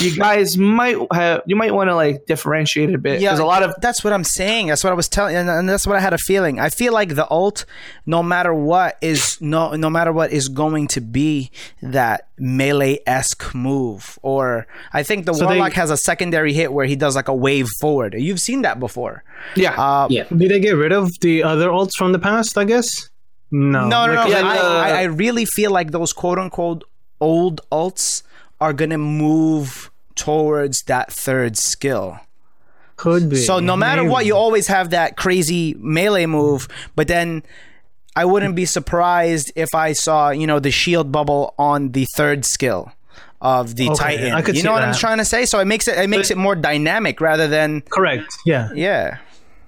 you guys might have you might want to like differentiate a bit Yeah. because a lot of That's what I'm saying. That's what I was telling, and, and that's what I had a feeling. I feel like the alt, no matter what, is no no matter what is going to be that melee esque move. Or I think the So they- warlock has a secondary hit where he does like a wave forward. You've seen that before. yeah Uh, Yeah. Did they get rid of the other ults from the past? I guess. No. No, no, no. Like, Yeah, I, the- I, I really feel like those quote unquote old ults are gonna move towards that third skill. Could be. So no matter Maybe. what, you always have that crazy melee move. But then I wouldn't be surprised if I saw, you know, the shield bubble on the third skill of the Okay, Titan. I could you know what I'm trying to say? So it makes it it makes it more dynamic rather than Correct. Yeah. yeah.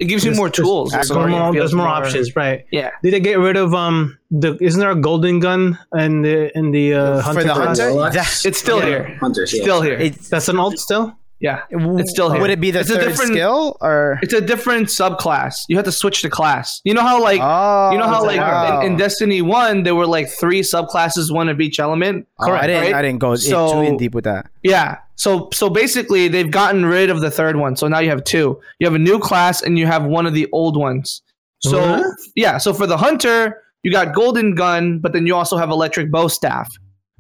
It gives you more tools. There's, So more, there's more options, right? Yeah. Did they get rid of um the? Isn't there a golden gun in the in the uh, hunter For the hunter, Warlock? It's still Yeah. here. Hunters. Yeah. Still here. it's That's an alt still. Yeah. It's still here. Would it be the It's a third different- skill or? It's a different subclass. You have to switch the class. You know how like Oh, you know oh, how like wow. in, in Destiny One there were like three subclasses, one of each element. Oh, I didn't. right? I didn't go So- too in deep with that. Yeah. So so basically they've gotten rid of the third one. So now you have two. You have a new class and you have one of the old ones. So Huh? yeah. So for the hunter, you got golden gun, but then you also have electric bow staff.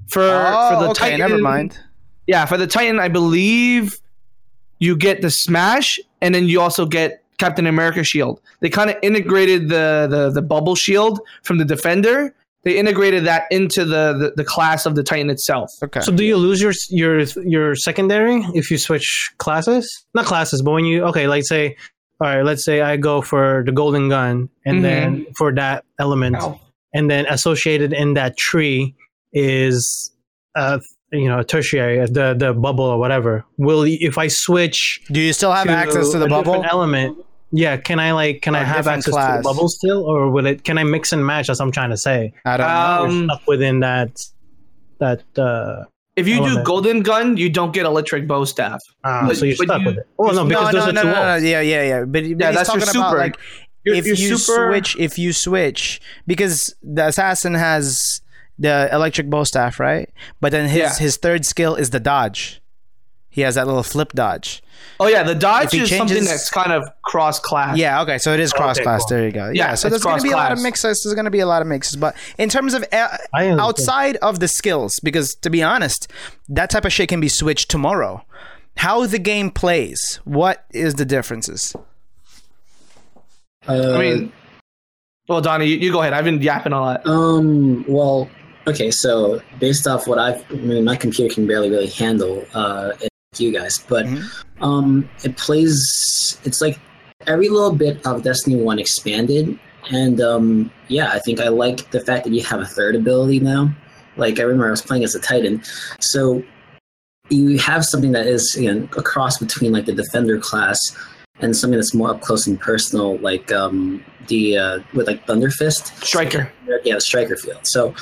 For Oh, for the oh, okay. Titan, never mind. Yeah, for the Titan, I believe you get the smash, and then you also get Captain America shield. They kind of integrated the, the the bubble shield from the Defender. They integrated that into the, the the class of the Titan itself. Okay. So do you lose your your your secondary if you switch classes? Not classes, but when you okay, like say, all right, let's say I go for the golden gun, and Mhm. then for that element, Ow. and then associated in that tree is uh you know a tertiary the the bubble or whatever will if i switch Do you still have access to the a bubble? element yeah can i like can Or i a have different access to the bubble still or will it can i mix and match as i'm trying to say I don't know. Um, up within that that uh if you do golden gun, you don't get electric bow staff. ah, But- so you're stuck you- with it oh no because no, those no, are no, two no, no, walls. yeah, yeah, yeah. But, but Yeah, he's that's your talking about super. like Your- if your you super- switch, if you switch, because the assassin has the electric bow staff, right? But then his Yeah. his third skill is the dodge. He has that little flip dodge. Oh yeah, the dodge he is something that's kind of cross class. Yeah, okay, so it is cross class. cool. There you go. Yeah, Yeah, so there's going to be a lot of mixes. There's going to be a lot of mixes, but in terms of uh, outside of the skills, because to be honest, that type of shit can be switched tomorrow. how the game plays. What is the differences? Uh, I mean, well, Donnie, you, you go ahead. I've been yapping a lot. Um. Well. Okay. So based off what I've, I mean, my computer can barely really handle uh, you guys, but Mhm. um, it plays. It's like every little bit of Destiny One expanded, and um, yeah, I think I like the fact that you have a third ability now. Like I remember I was playing as a Titan, so you have something that is you know, a cross between like the Defender class and something that's more up close and personal, like um, the uh, with like Thunder Fist Striker. yeah, the striker field. So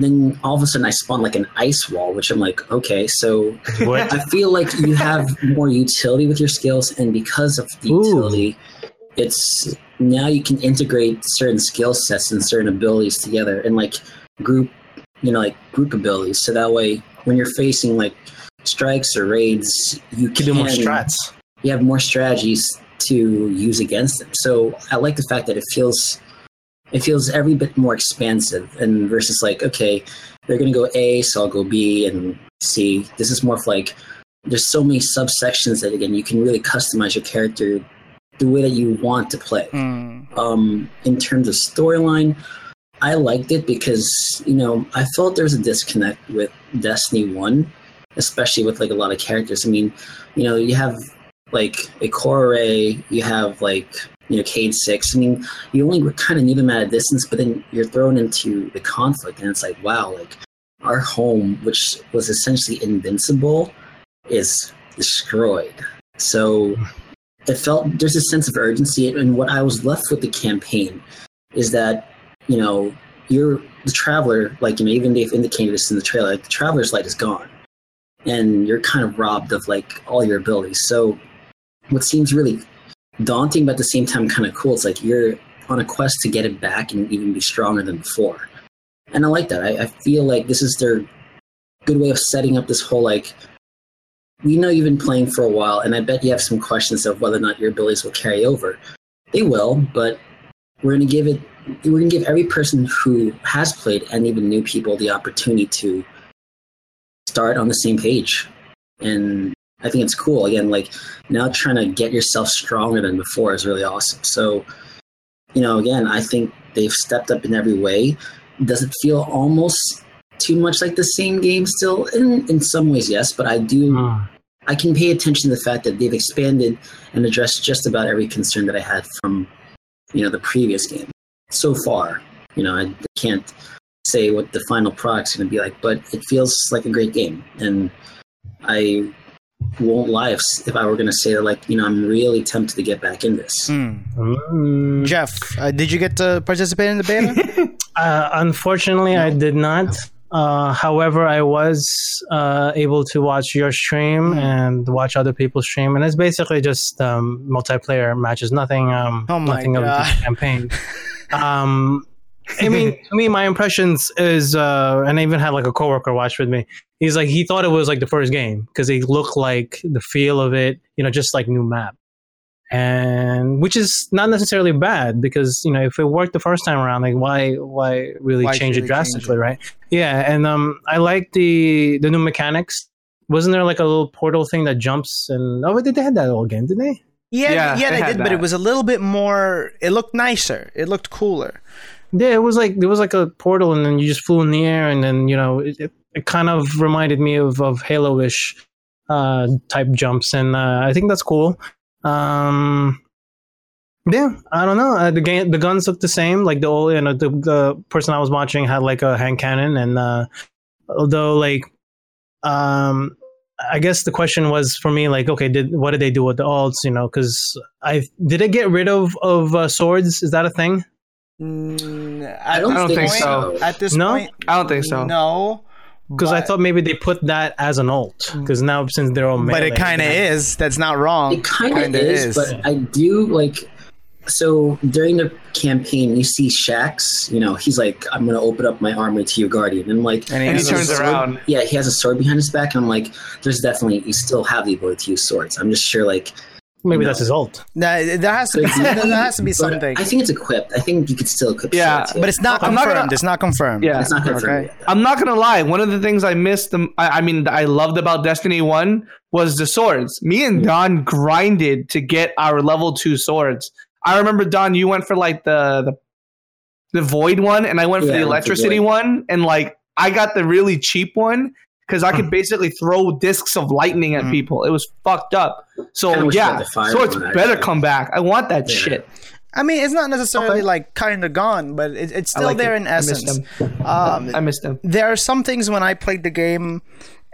then all of a sudden I spawn like an ice wall, which I'm like, okay, so What? I feel like you have more utility with your skills, and because of the Ooh. utility, it's now you can integrate certain skill sets and certain abilities together and like group, you know, like group abilities. So that way, when you're facing like strikes or raids, you can can do more strats. you have more strategies to use against them. So I like the fact that it feels it feels every bit more expansive and versus like okay they're gonna go A so I'll go B and C. This is more of like there's so many subsections that again you can really customize your character the way that you want to play. Hmm. Um, in terms of storyline, I liked it because you know I felt there was a disconnect with Destiny One, especially with like a lot of characters. I mean, you know, you have like Ikora Rey you have like you know Cayde-6. I mean, you only kind of knew them at a distance, but then you're thrown into the conflict, and it's like, wow, like our home, which was essentially invincible, is destroyed. So it felt there's a sense of urgency, and what I was left with the campaign is that you know you're the traveler, like you know, even they've indicated this in the trailer, like the traveler's light is gone, and you're kind of robbed of like all your abilities. So what seems really daunting, but at the same time kind of cool, it's like you're on a quest to get it back and even be stronger than before. And I like that. I, I feel like this is their good way of setting up this whole like we know you've been playing for a while, and I bet you have some questions of whether or not your abilities will carry over. They will, but we're going to give it. We're going to give every person who has played, and even new people, the opportunity to start on the same page. And I think it's cool. Again, like now trying to get yourself stronger than before is really awesome. So, you know, again, I think they've stepped up in every way. Does it feel almost too much like the same game still? In in some ways, yes, but I do Hmm. I can pay attention to the fact that they've expanded and addressed just about every concern that I had from, you know, the previous game so far. You know, I can't say what the final product's going to be like, but it feels like a great game, and I won't lie if, if I were going to say that, like, you know, I'm really tempted to get back in this. Hmm. Mm. Jeff, uh, did you get to participate in the beta? Uh, unfortunately, I did not. Uh, however, I was uh, able to watch your stream and watch other people's stream, and it's basically just um, multiplayer matches. Nothing. Um, Oh my nothing of God. the campaign. Um, I mean, to me, my impressions is, uh, and I even had like a coworker watch with me. He's like, he thought it was like the first game because it looked like the feel of it, you know, just like new map, and which is not necessarily bad because you know if it worked the first time around, like why, why really Why change really it change drastically, it? right? Yeah, and um, I like the the new mechanics. Wasn't there like a little portal thing that jumps and oh, did they had that all game, didn't they? Yeah, Yeah, yeah, they they had did, but it was a little bit more. It looked nicer. It looked cooler. Yeah, it was like there was like a portal, and then you just flew in the air, and then you know it, it, it kind of reminded me of of Halo-ish uh, type jumps, and uh, I think that's cool. Um, yeah, I don't know. Uh, the game, the guns look the same. Like the old, you know, the the person I was watching had like a hand cannon, and uh, although like, um, I guess the question was for me like, okay, did what did they do with the alts? You know, because I did it get rid of of uh, swords? Is that a thing? Mm, at I don't this think point- so. At this No? point, I don't think so. No, Because I thought maybe they put that as an alt. Because now since they're all but it kind of then- is. That's not wrong. It kind of Kinda is, but I do like. So during the campaign, you see Shaxx. You know, he's like, "I'm going to open up my armor to your Guardian," and I'm like, And he And he turns sword- around. Yeah, he has a sword behind his back, and I'm like, "There's definitely you still have the ability to use swords." I'm just sure, like, Maybe No. that's his ult. That, there has to be there has to be something, I think it's equipped. I think you could still equip Yeah, but it's not I'm not confirmed. gonna- it's not confirmed. Yeah. it's not confirmed. Okay. yet. I'm not gonna lie. One of the things I missed, the, I, I mean, I loved about Destiny One was the swords. Me and Don grinded to get our level two swords. I remember Don, you went for like the the, the void one, and I went for Yeah, the I went for electricity one, and like I got the really cheap one because I could basically throw discs of lightning at Mm. people. It was fucked up. So yeah, had the fire swords better actually. come back. I want that Yeah. shit. I mean, it's not necessarily Okay. like kind of gone, but it, it's still like there it. in I miss essence. them. Um, I missed them. there are some things when I played the game,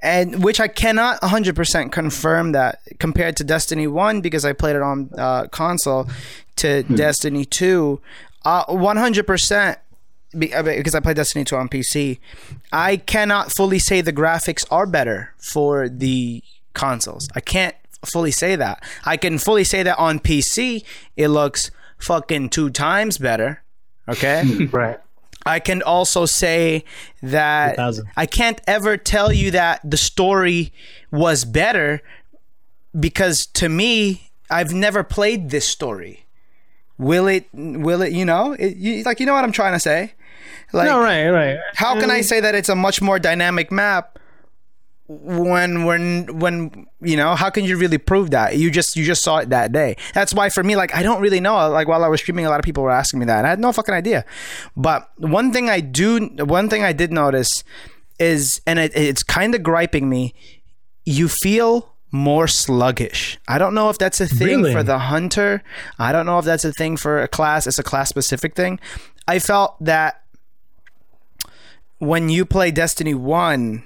and which I cannot 100% confirm that compared to Destiny 1 because I played it on uh, console to Destiny 2, uh, 100% be- uh, Uh, because I played Destiny 2 on PC, I cannot fully say the graphics are better for the consoles. I can't fully say that. I can fully say that on PC it looks fucking two times better. Okay? Right. I can also say that I can't ever tell you that the story was better because to me, I've never played this story. Will it? Will it? You know, it, you, like you know what I'm trying to say. Like, no, right, right. how can I say that it's a much more dynamic map when when when you know how can you really prove that you just you just saw it that day that's why for me like i don't really know like while i was streaming a lot of people were asking me that and i had no fucking idea but one thing i do one thing i did notice is and it, it's kind of griping me you feel more sluggish i don't know if that's a thing Really? for the hunter i don't know if that's a thing for a class it's a class specific thing i felt that when you play Destiny 1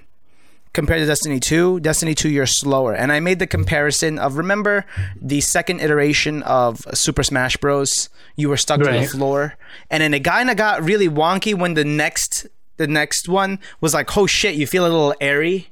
compared to Destiny 2, Destiny 2 you're slower. And I made the comparison of remember the second iteration of Super Smash Bros. You were stuck to the floor and then it kind of got really wonky when the next the next one was like, "Oh shit, you feel a little airy."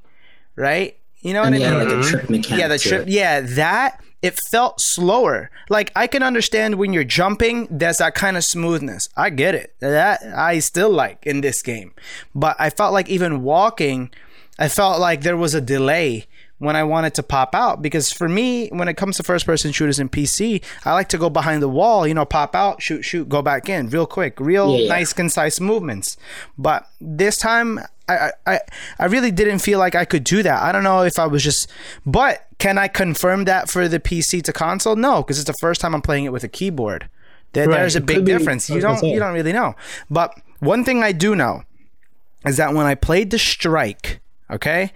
Right? You know what And I yeah, mean? like a mm-hmm. trip mechanic. yeah, the trip. it. Yeah, that it felt slower. Like I can understand when you're jumping, there's that kind of smoothness. I get it. That I still like in this game, but I felt like even walking, I felt like there was a delay when I wanted to pop out because for me, when it comes to first person shooters in PC, I like to go behind the wall, you know, pop out, shoot, shoot, go back in real quick, real Yeah, nice, concise movements. But this time, I, I, I- really didn't feel like I could do that. I don't know if I was just, but can I confirm that for the PC to console? No, because it's the first time I'm playing it with a keyboard. There, Right, There's a big be- difference. You don't, you don't really know. But one thing I do know is that when I played the strike, okay,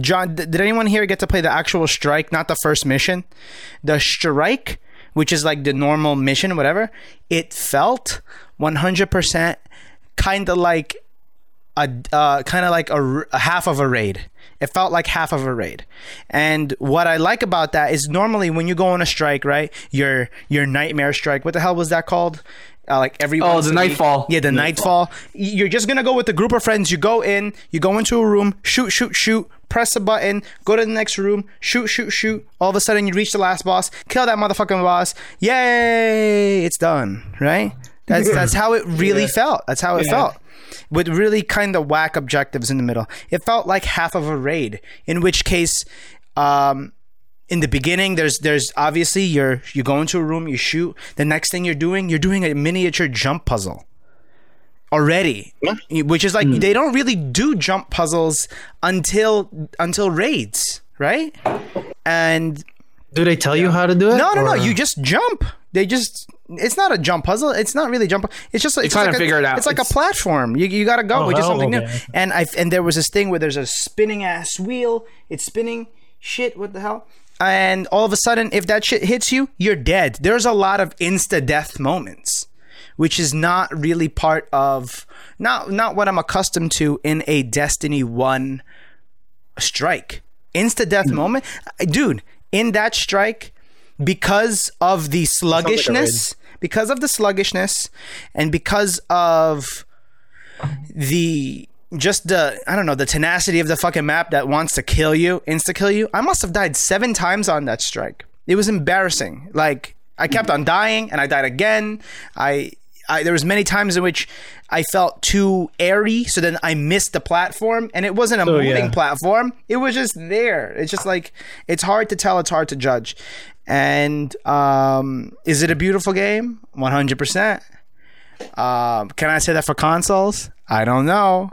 John, did anyone here get to play the actual strike, not the first mission? The strike, which is like the normal mission, whatever, it felt 100% kind of like a uh, kind of like a, a half of a raid. It felt like half of a raid. And what I like about that is normally when you go on a strike, right? Your your nightmare strike. What the hell was that called? Uh, like every Oh, the Nightfall. Yeah, the nightfall. You're just gonna go with a group of friends. You go in, you go into a room, shoot, shoot, shoot, press a button, go to the next room, shoot, shoot, shoot. All of a sudden, you reach the last boss, kill that motherfucking boss. Yay! It's done. Right? That's that's how it really felt. That's how it Yeah. felt with really kind of whack objectives in the middle. It felt like half of a raid. In which case, um, in the beginning, there's there's obviously you're you go into a room, you shoot. The next thing you're doing, you're doing a miniature jump puzzle already, which is like hmm. they don't really do jump puzzles until until raids, right? And Do they tell you how to do it? no, no, no. You just jump. They just. It's not a jump puzzle. It's not really jump. It's just. It's trying like to a, figure it out. It's like It's- a platform. You, you gotta go, Oh, which is hell, something new. And I and there was this thing where there's a spinning ass wheel. It's spinning. Shit. What the hell? And all of a sudden, if that shit hits you, you're dead. There's a lot of insta death moments, which is not really part of not not what I'm accustomed to in a Destiny One strike. Insta death moment, dude. In that strike, because of the sluggishness, because of the sluggishness, and because of the just the I don't know the tenacity of the fucking map that wants to kill you, insta kill you. I must have died seven times on that strike. It was embarrassing. Like I kept on dying, and I died again. I I, there was many times in which I felt too airy, so then I missed the platform, and it wasn't a So, moving yeah. platform. It was just there. It's just like it's hard to tell. It's hard to judge. And um, is it a beautiful game? One hundred percent. Um, can I say that for consoles? I don't know.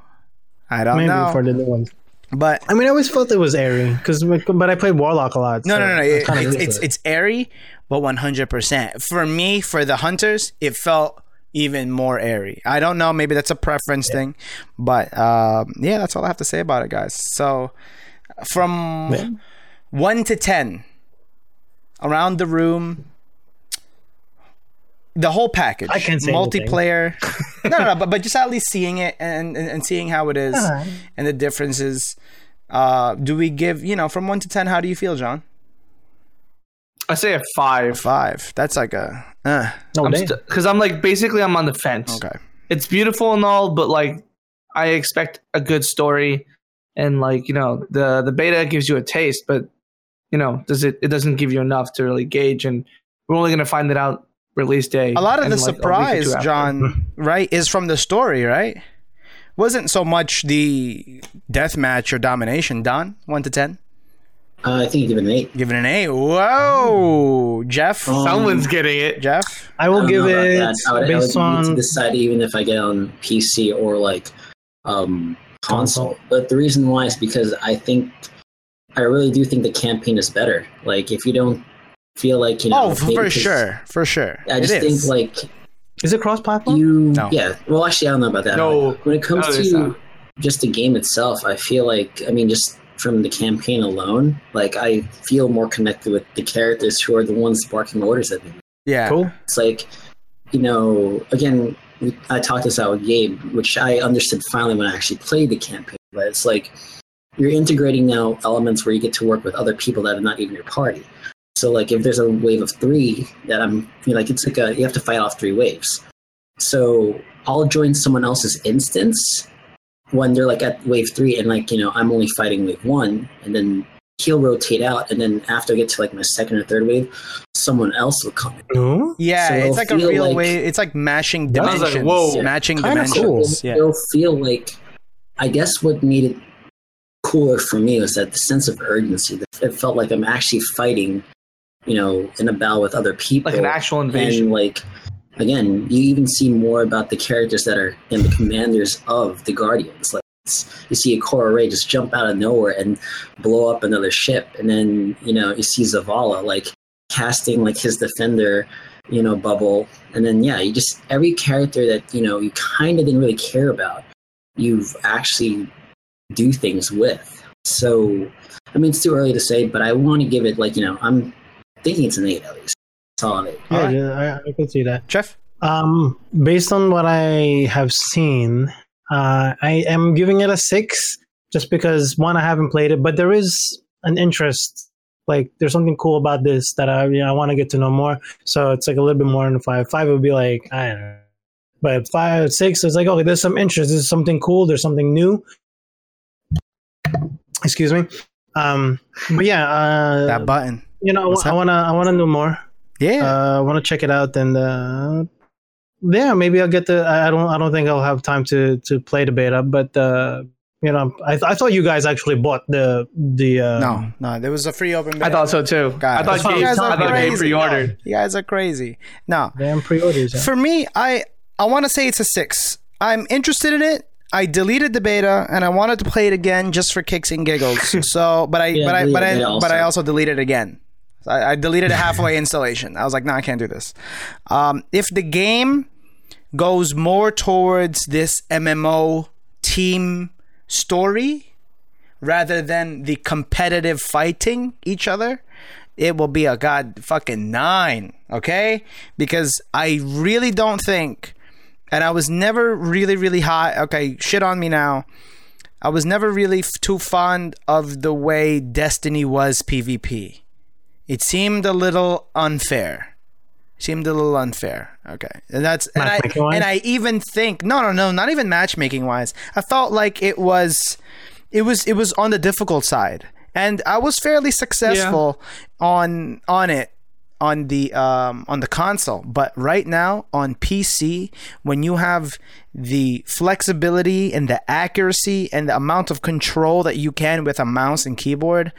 I don't Maybe know. for the new ones. but I mean, I always felt it was airy because, but I played Warlock a lot. no, so no, no, no. it's It- it's it's, it's airy, but one hundred percent. For me, for the hunters, it felt even more airy. I don't know. Maybe that's a preference thing, but um, yeah, that's all I have to say about it, guys. So, from Yeah. one to ten, around the room. The whole package, I can't say multiplayer. no, no, no, but, but just at least seeing it and, and, and seeing how it is Alright. and the differences. Uh, do we give you know from one to ten? How do you feel, John? I say a five. Five. That's like a. Uh, damn. Because I'm like basically I'm on the fence. okay. It's beautiful and all, but like I expect a good story, and like you know the the beta gives you a taste, but you know does it it doesn't give you enough to really gauge, and we're only gonna find it out release day. A lot of the like, a week or surprise. John, right, is from the story, right? Wasn't so much the death match or domination. Don, one to ten, Uh, I think you give it an eight. give it an eight. Whoa, Jeff. Um, Someone's getting it. Jeff. I I will don't give it that. I would, I would based need to on. decide even if I get on PC or like um, console. Console. But the reason why is because I think I really do think the campaign is better. Like if you don't feel like you know, Oh, maybe for 'cause sure, for sure. I It just think is. like Is it cross-platform? you, No. yeah. Well, actually, I don't know about that. No. when it comes No, to not. just the game itself, I feel like I mean, just from the campaign alone, like I feel more connected with the characters who are the ones barking orders at me. yeah. Cool. It's like, you know, again, I talked this out with Gabe, which I understood finally when I actually played the campaign. But it's like you're integrating now elements where you get to work with other people that are not even your party. So, like, if there's a wave of three that I'm, you know, like, it's like a, you have to fight off three waves. So I'll join someone else's instance when they're like at wave three, and like, you know, I'm only fighting wave one, and then he'll rotate out, and then after I get to like my second or third wave, someone else will come in. No. Yeah, So it's like a real like- way. It's like mashing dimensions. like, whoa. matching Kinda dimensions. cool. Yeah. it'll feel like I guess what made it cooler for me was that the sense of urgency. It felt like I'm actually fighting, you know, in a battle with other people, Like an actual invasion. And like again, you even see more about the characters that are in the commanders of the Guardians. Like you see Ikora Rey just jump out of nowhere and blow up another ship, and then you know you see Zavala like casting like his defender, you know, bubble, and then yeah, you just every character that you know you kind of didn't really care about, you've actually do things with. So, I mean, it's too early to say, but I want to give it like you know I'm thinking it's an eight at least. Solid eight. Yeah, Alright. yeah, I, I could see that. Jeff. Um, based on what I have seen, uh, I am giving it a six, just because one, I haven't played it, but there is an interest. Like, there's something cool about this that I, you know, I want to get to know more. So it's like a little bit more than a five. Five would be like, I don't know. But five, six is like, okay, there's some interest. There's something cool. There's something new. Excuse me. Um, but yeah, uh, That button. You know, What's I that? wanna, I wanna know more Yeah. uh, I want to check it out, and uh, yeah, maybe I'll get the. I I don't. I don't think I'll have time to to play the beta, but uh, you know, I, I thought you guys actually bought the the. Uh, no, no. There was a free open. I beta. thot so too. Guys. I thought what Gabe, I'm I talking thought about. Pre-ordered. You guys are crazy. No, damn pre-orders. yeah. For me, I I want to say it's a six. I'm interested in it. I deleted the beta and I wanted to play it again just for kicks and giggles. so, but I Yeah, but I but I but I also deleted it again. I, I deleted a halfway installation. I was like, no, I can't do this. Um, if the game goes more towards this MMO team story rather than the competitive fighting each other, it will be a god fucking nine, okay? Because I really don't think, and I was never really, really high. Okay, shit on me now. I was never really f- too fond of the way Destiny was PvP. It seemed a little unfair. Seemed a little unfair. Okay, and that's and I and I even think no, no, no, not even matchmaking wise. I felt like it was, it was, it was on the difficult side, and I was fairly successful on on it. on the um, on the console, but right now on PC, when you have the flexibility and the accuracy and the amount of control that you can with a mouse and keyboard,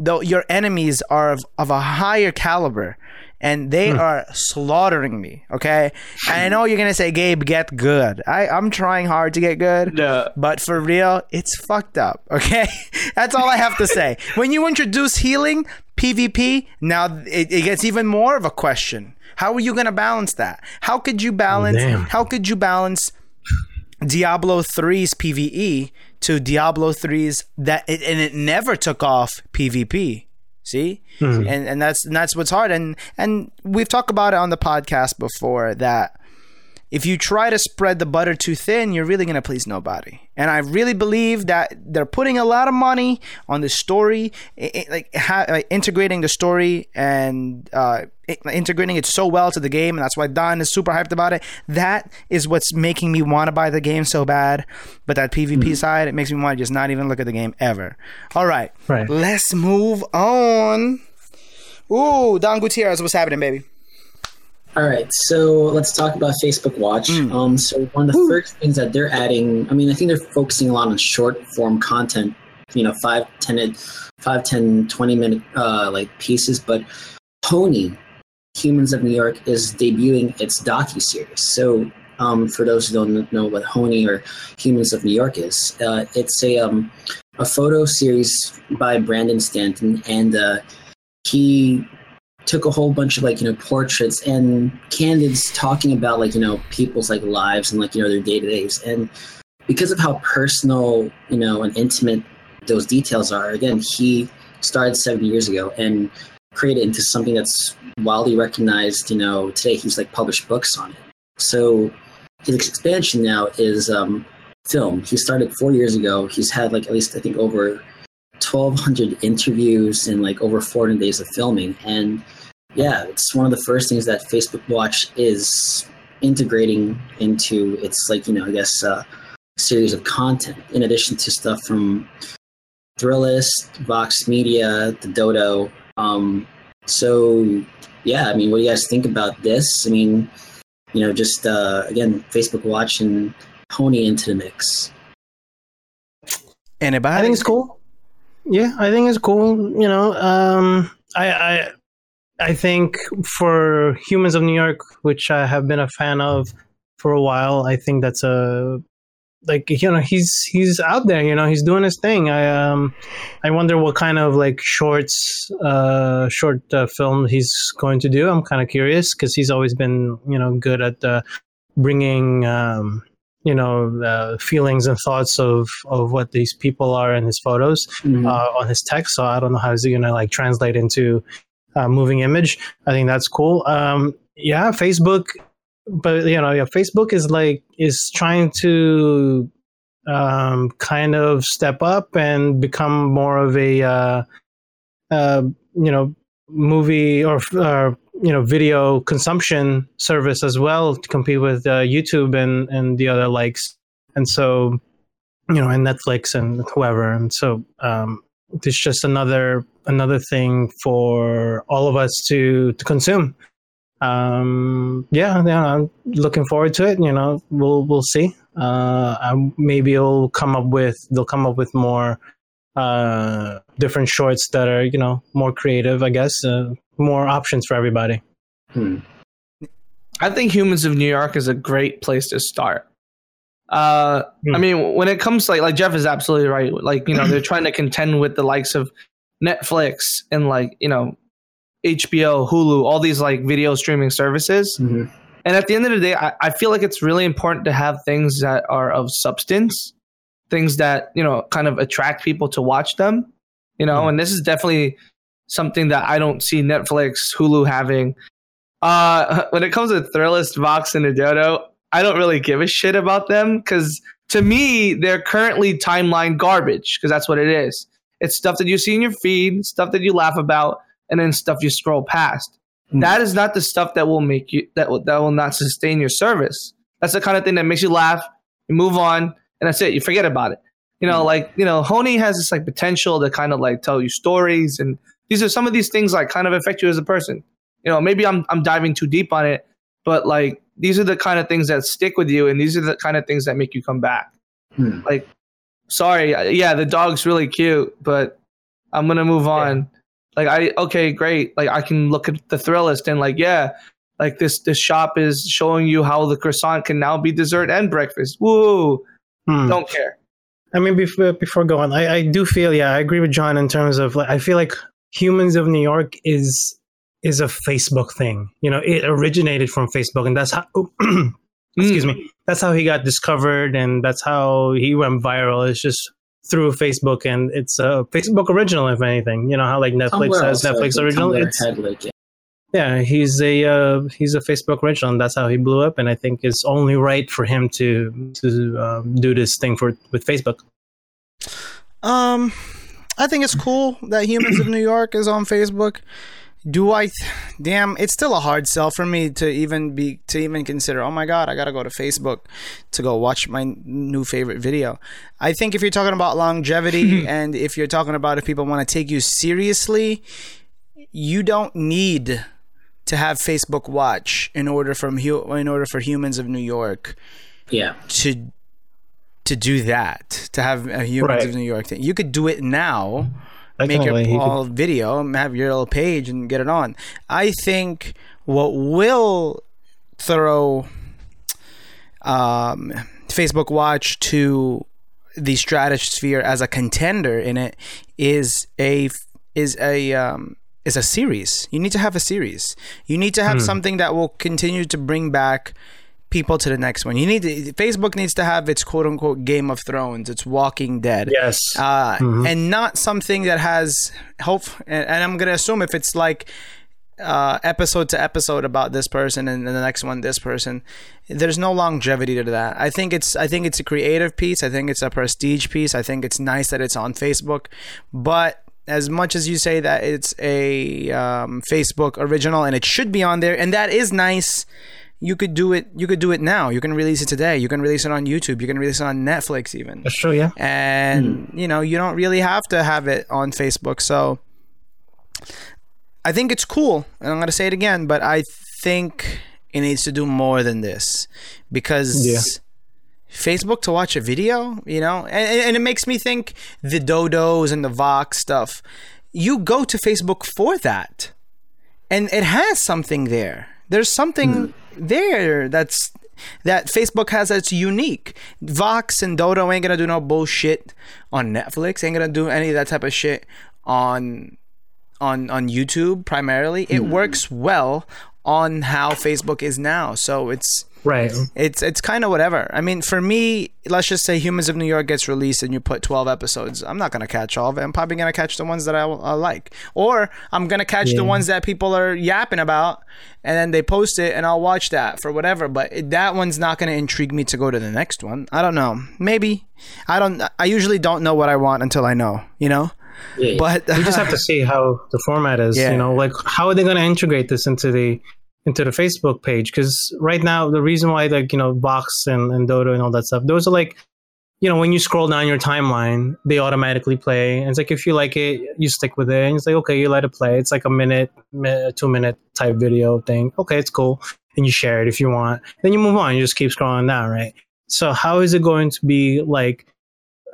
though your enemies are of, of a higher caliber and they hmm. are slaughtering me. Okay, and I know you're gonna say, Gabe, get good. I I'm trying hard to get good. Yeah. But for real, it's fucked up. Okay, that's all I have to say. When you introduce healing PvP, now it, it gets even more of a question. How are you gonna balance that? How could you balance? Damn. How could you balance Diablo 3's PvE to Diablo 3's that it, and it never took off PvP. See? Hmm. And and that's and that's what's hard and and we've talked about it on the podcast before that if you try to spread the butter too thin, you're really going to please nobody. And I really believe that they're putting a lot of money on the story, like, integrating the story and uh, integrating it so well to the game. And that's why Don is super hyped about it. That is what's making me want to buy the game so bad. But that PvP side, it makes me want to just not even look at the game ever. All right. Right. Let's move on. Ooh, Don Gutierrez, what's happening, baby? All right, so let's talk about Facebook Watch. Um, so one of the first things that they're adding, I mean, I think they're focusing a lot on short form content, you know, five, 10, five, 10, 20 minute uh, like pieces. But HONY, Humans of New York, is debuting its docu series. So um, for those who don't know what HONY or Humans of New York is, uh, it's a um, a photo series by Brandon Stanton, and uh, he took a whole bunch of like you know portraits and candids talking about like you know people's like lives and like you know their day to days and because of how personal you know and intimate those details are again he started seven years ago and created into something that's wildly recognized you know today. He's like published books on it. So his expansion now is um film. He started four years ago. He's had like at least i think over 1200 interviews and like over 400 days of filming. And yeah it's one of the first things that facebook watch is integrating into its like you know i guess uh, series of content in addition to stuff from thrillist vox media the dodo um, so yeah i mean what do you guys think about this i mean you know just uh, again facebook watch and HONY into the mix Anybody? I think it's cool. Yeah, I think it's cool. You know, um, I, I, I think for Humans of New York, which I have been a fan of for a while, I think that's a like you know he's he's out there. You know, he's doing his thing. I um, I wonder what kind of like shorts, uh, short uh, film he's going to do. I'm kind of curious because he's always been you know good at uh, bringing um you know uh, feelings and thoughts of of what these people are in his photos Mhm. uh, on his text so i don't know how he's gonna like translate into uh, moving image. I think that's cool. Um yeah facebook but you know yeah facebook is like is trying to um kind of step up and become more of a uh uh you know movie or uh, you know video consumption service as well to compete with uh, YouTube and and the other likes. And so you know and Netflix and whoever. And so um, it's just another another thing for all of us to to consume um yeah, yeah i'm looking forward to it you know we'll we'll see uh I, maybe it'll come up with they'll come up with more uh different shorts that are you know more creative i guess uh, more options for everybody Hmm. I think Humans of New York is a great place to start. Uh, I Hmm. mean, when it comes to like, like Jeff is absolutely right. Like, you know, they're trying to contend with the likes of Netflix and like, you know, HBO, Hulu, all these like video streaming services. Mhm. And at the end of the day, I, I feel like it's really important to have things that are of substance, things that, you know, kind of attract people to watch them, you know, and this is definitely something that I don't see Netflix, Hulu having. Uh, when it comes to Thrillist, Vox, and Adodo, I don't really give a shit about them because to me, they're currently timeline garbage because that's what it is. It's stuff that you see in your feed, stuff that you laugh about, and then stuff you scroll past. Hmm. That is not the stuff that will make you that will, that will not sustain your service. That's the kind of thing that makes you laugh, you move on, and that's it. You forget about it. You know, like you know, HONY has this like potential to kind of like tell you stories, and these are some of these things like kind of affect you as a person. you know, maybe I'm I'm diving too deep on it, but like these are the kind of things that stick with you, and these are the kind of things that make you come back. Hmm. Like, sorry, yeah, the dog's really cute, but I'm gonna move on. Like, I okay, great. Like, I can look at the Thrillist and like, yeah, like this this shop is showing you how the croissant can now be dessert and breakfast. Woo! Hmm. Don't care. I mean, before before going, I, I do feel, yeah, I agree with John in terms of like, I feel like Humans of New York is is a Facebook thing. You know, it originated from Facebook, and that's how. excuse me. That's how he got discovered, and that's how he went viral. It's just through Facebook, and it's a Facebook original, if anything. You know how like Netflix Tumblr has also, Netflix think original. It's, had, like, yeah. yeah, he's a uh, he's a Facebook original, and that's how he blew up. And I think it's only right for him to to um, do this thing for with Facebook. Um, I think it's cool that Humans of New York is on Facebook. Do I? Th- damn, it's still a hard sell for me to even be to even consider. Oh my god, I gotta go to Facebook to go watch my new favorite video. I think if you're talking about longevity and if you're talking about if people want to take you seriously, you don't need to have Facebook Watch in order from hu- in order for Humans of New York yeah. to to do that to have a humans Right. of New York thing. You could do it now, make Definitely, it could- video, and have your little page and get it on. I think what will throw um, Facebook Watch to the stratosphere as a contender in it is a is a um, is a series. You need to have a series. You need to have something that will continue to bring back people to the next one. You need to, Facebook needs to have its quote unquote Game of Thrones, its Walking Dead Yes. uh, Mhm. and not something that has hope. And, and I'm gonna assume if it's like uh, episode to episode about this person and then the next one this person, there's no longevity to that. I think it's I think it's a creative piece. I think it's a prestige piece. I think it's nice that it's on Facebook, but as much as you say that it's a um, Facebook original and it should be on there, and that is nice you could do it you could do it now. You can release it today. You can release it on youtube. You can release it on netflix even. That's true. Yeah. and hmm. you know you don't really have to have it on facebook. So i think it's cool and i'm going to say it again but i think it needs to do more than this because Yeah. facebook to watch a video you know and, and it makes me think the dodos and the vox stuff. You go to facebook for that and it has something there there's something hmm. there that's that Facebook has that's unique. Vox and Dodo ain't gonna do no bullshit on Netflix. Ain't gonna do any of that type of shit on on on YouTube primarily. It hmm. works well on how Facebook is now. So it's Right. it's it's kind of whatever. I mean, for me, let's just say Humans of New York gets released and you put 12 episodes. I'm not going to catch all of it. I'm probably going to catch the ones that I, I like. Or I'm going to catch the ones that people are yapping about and then they post it and I'll watch that for whatever, but it, that one's not going to intrigue me to go to the next one. I don't know. Maybe. I don't I usually don't know what I want until I know, you know? Yeah, But we just have to see how the format is. Yeah. You know, like how are they going to integrate this into the into the Facebook page? Because right now, the reason why like you know Vox and, and Dodo and all that stuff, those are like, you know, when you scroll down your timeline, they automatically play. And it's like if you like it, you stick with it, and it's like okay, you let it play. It's like a minute, two minute type video thing. Okay, it's cool, and you share it if you want. Then you move on. You just keep scrolling down, right? So how is it going to be like?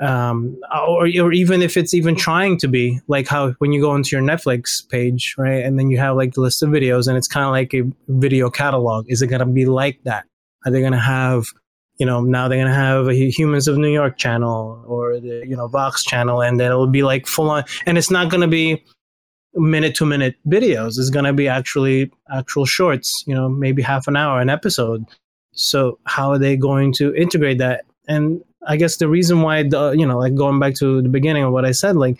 Um, or, or even if it's even trying to be like how when you go into your Netflix page, right, and then you have like the list of videos, and it's kind of like a video catalog. Is it going to be like that? Are they going to have, you know, now they're going to have a Humans of New York channel or the you know Vox channel, and then it'll be like full on, and it's not going to be minute to minute videos. It's going to be actually actual shorts, you know, maybe half an hour an episode. So how are they going to integrate that? And I guess the reason why the you know like going back to the beginning of what I said, like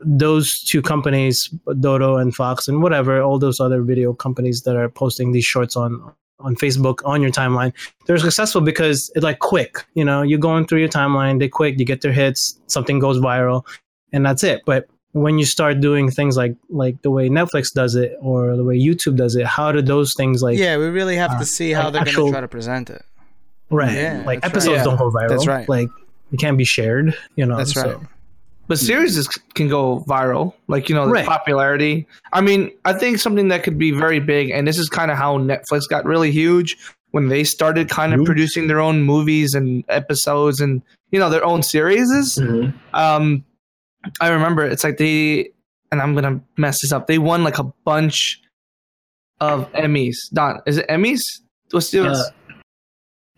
those two companies, Dodo and Vox and whatever, all those other video companies that are posting these shorts on on Facebook on your timeline, they're successful because it's like quick. You know, you're going through your timeline, they quick, you get their hits, something goes viral, and that's it. But when you start doing things like like the way Netflix does it or the way YouTube does it, how do those things like yeah, we really have uh, to see how like they're gonna try to present it. Right? Yeah, like that's right. episodes don't go viral. that's right. Like it can't be shared. You know, That's so- right. but series is, can go viral. Like you know, the Right. popularity. I mean, I think something that could be very big, and this is kind of how Netflix got really huge when they started kind of producing their own movies and episodes and you know their own series. Mhm. Um, I remember it's like they, and I'm gonna mess this up. They won like a bunch of Emmys. Don, is it Emmys? What's the Uh,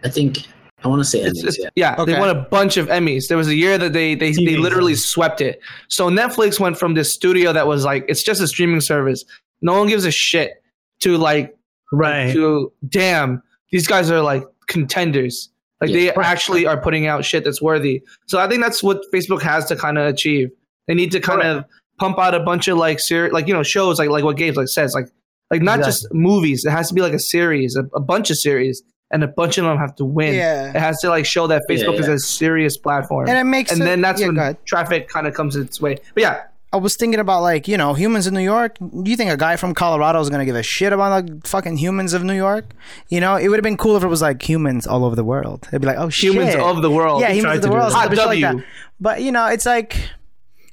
I think I want to say Emmys. it's, Yeah. yeah, Okay. they won a bunch of Emmys. There was a year that they they, they TV. literally swept it. So Netflix went from this studio that was like it's just a streaming service. No one gives a shit to like Right. to damn these guys are like contenders. Like Yeah. they Right. actually are putting out shit that's worthy. So I think that's what Facebook has to kind of achieve. They need to kind of pump out a bunch of like ser- like you know shows like like what Gabe like says like like not just movies. It has to be like a series, a, a bunch of series, and a bunch of them have to win. Yeah. It has to like show that Yeah, Facebook is a serious platform. And it makes and it- then that's yeah, when traffic kind of comes its way. But yeah, I was thinking about like you know humans in New York. Do you think a guy from Colorado is gonna give a shit about the fucking humans of New York? You know, it would have been cool if it was like humans all over the world. They'd be like, oh humans shit. of the world. yeah, humans of the world. that. something Hot like W. that. But you know, it's like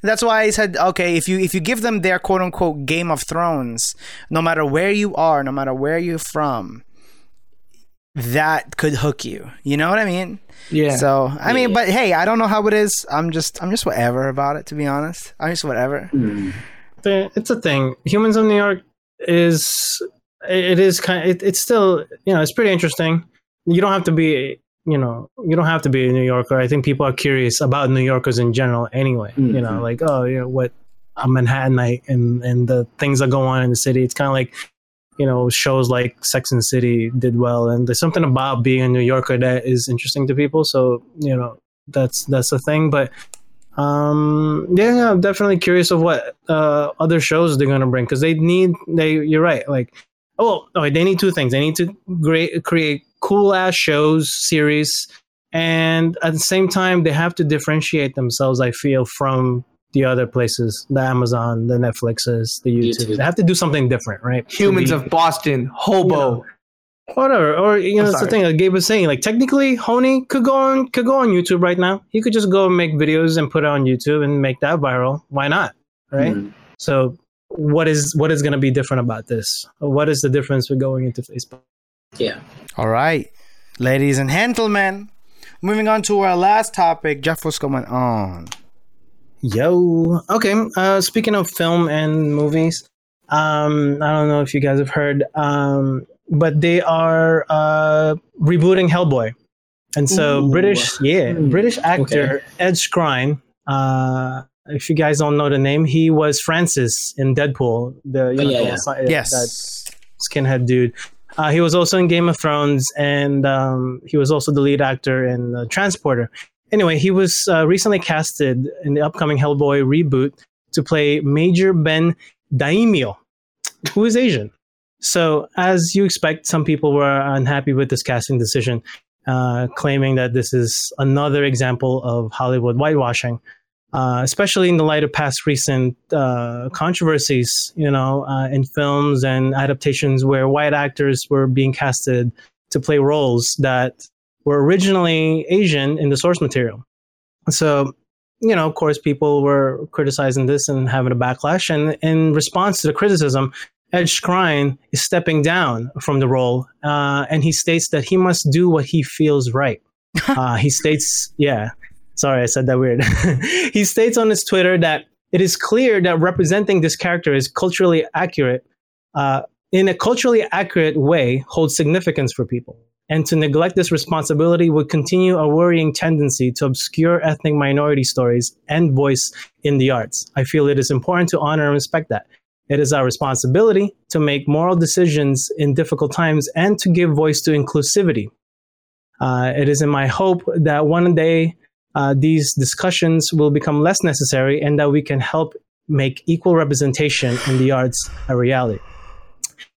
that's why I said okay. If you if you give them their quote unquote Game of Thrones, no matter where you are, no matter where you're from, that could hook you. You know what I mean? yeah. So I mean, but hey, I don't know how it is. I'm just I'm just whatever about it. To be honest, I'm just whatever. Mm. it's a thing. Humans of New York is it is kind. It, it's still you know it's pretty interesting. You don't have to be you know you don't have to be a New Yorker. I think people are curious about New Yorkers in general anyway. You know, Mhm. like oh you know what a Manhattanite and and the things that go on in the city. It's kind of like you know shows like Sex and City did well, and there's something about being a New Yorker that is interesting to people. So you know that's that's the thing, but um yeah, i'm definitely curious of what uh other shows they're gonna bring. Because they need they you're right. Like oh oh they need two things. They need to create cool ass shows series. And at the same time they have to differentiate themselves i feel from the other places the amazon the netflixes the youtube YouTube. they have to do something different right humans To of Boston, hobo. whatever or you know I'm that's the thing like gabe was saying like technically HONY could go on could go on youtube right now he could just go and make videos and put it on youtube and make that viral why not right Mm. so what is what is going to be different about this what is the difference with going into facebook Yeah. All right, ladies and gentlemen, moving on to our last topic. Jeff, what's going on? Yo. Okay. Uh, speaking of film and movies, um, I don't know if you guys have heard, um, but they are uh, rebooting Hellboy, and so Ooh. British, yeah, Hmm. British actor Ed Skrein. Uh, if you guys don't know the name, he was Francis in Deadpool. The you Oh, know, yeah, yeah. si- Yes. that skinhead dude. Uh, he was also in Game of Thrones, and um, he was also the lead actor in uh, Transporter. Anyway, he was uh, recently casted in the upcoming Hellboy reboot to play Major Ben Daimio, who is Asian. So, as you expect, some people were unhappy with this casting decision, uh, claiming that this is another example of Hollywood whitewashing uh, especially in the light of past recent uh, controversies, you know, uh, in films and adaptations where white actors were being casted to play roles that were originally Asian in the source material. So, you know, of course, people were criticizing this and having a backlash. And in response to the criticism, Ed Skrein is stepping down from the role, uh, and he states that he must do what he feels right. uh, he states, yeah, sorry, I said that weird. he states on his Twitter that it is clear that representing this character is culturally accurate, uh, in a culturally accurate way, holds significance for people. And to neglect this responsibility would continue a worrying tendency to obscure ethnic minority stories and voice in the arts. I feel it is important to honor and respect that. It is our responsibility to make moral decisions in difficult times and to give voice to inclusivity. Uh, it is in my hope that one day uh, these discussions will become less necessary and that we can help make equal representation in the arts a reality.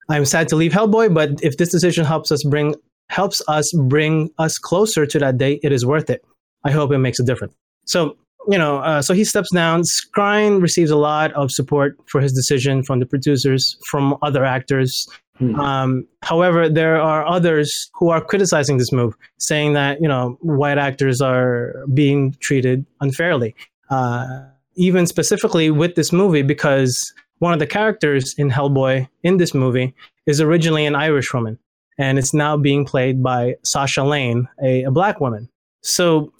I'm sad to leave Hellboy, but if this decision helps us bring helps us bring us closer to that day, it is worth it. I hope it makes a difference. So, you know, uh, so he steps down. Skrein receives a lot of support for his decision from the producers, from other actors. Hmm. Um, however, there are others who are criticizing this move, saying that you know white actors are being treated unfairly. Uh, even specifically with this movie because one of the characters in Hellboy in this movie is originally an Irish woman, and it's now being played by Sasha Lane, a, a black woman. So,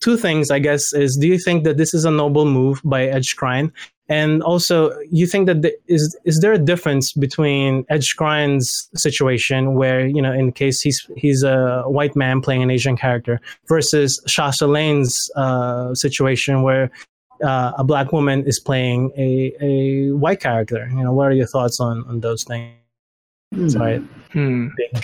two things, I guess, is do you think that this is a noble move by Ed Skrein? And also, you think that the, is is there a difference between Ed Skrein's situation, where you know, in case he's he's a white man playing an Asian character, versus Sasha Lane's uh, situation, where uh, a black woman is playing a, a white character. You know, what are your thoughts on, on those things? Sorry, Hmm. big.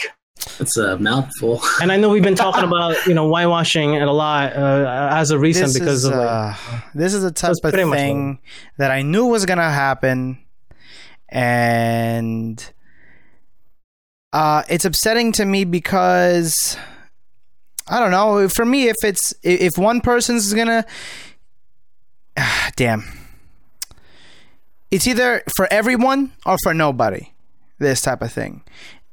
It's a mouthful. And I know we've been talking about you know whitewashing it a lot uh, as of recent this because is, of uh, this is a type it's of pretty much thing that I knew was gonna happen, and uh, it's upsetting to me because I don't know. For me, if it's if one person's gonna, damn, it's either for everyone or for nobody. This type of thing,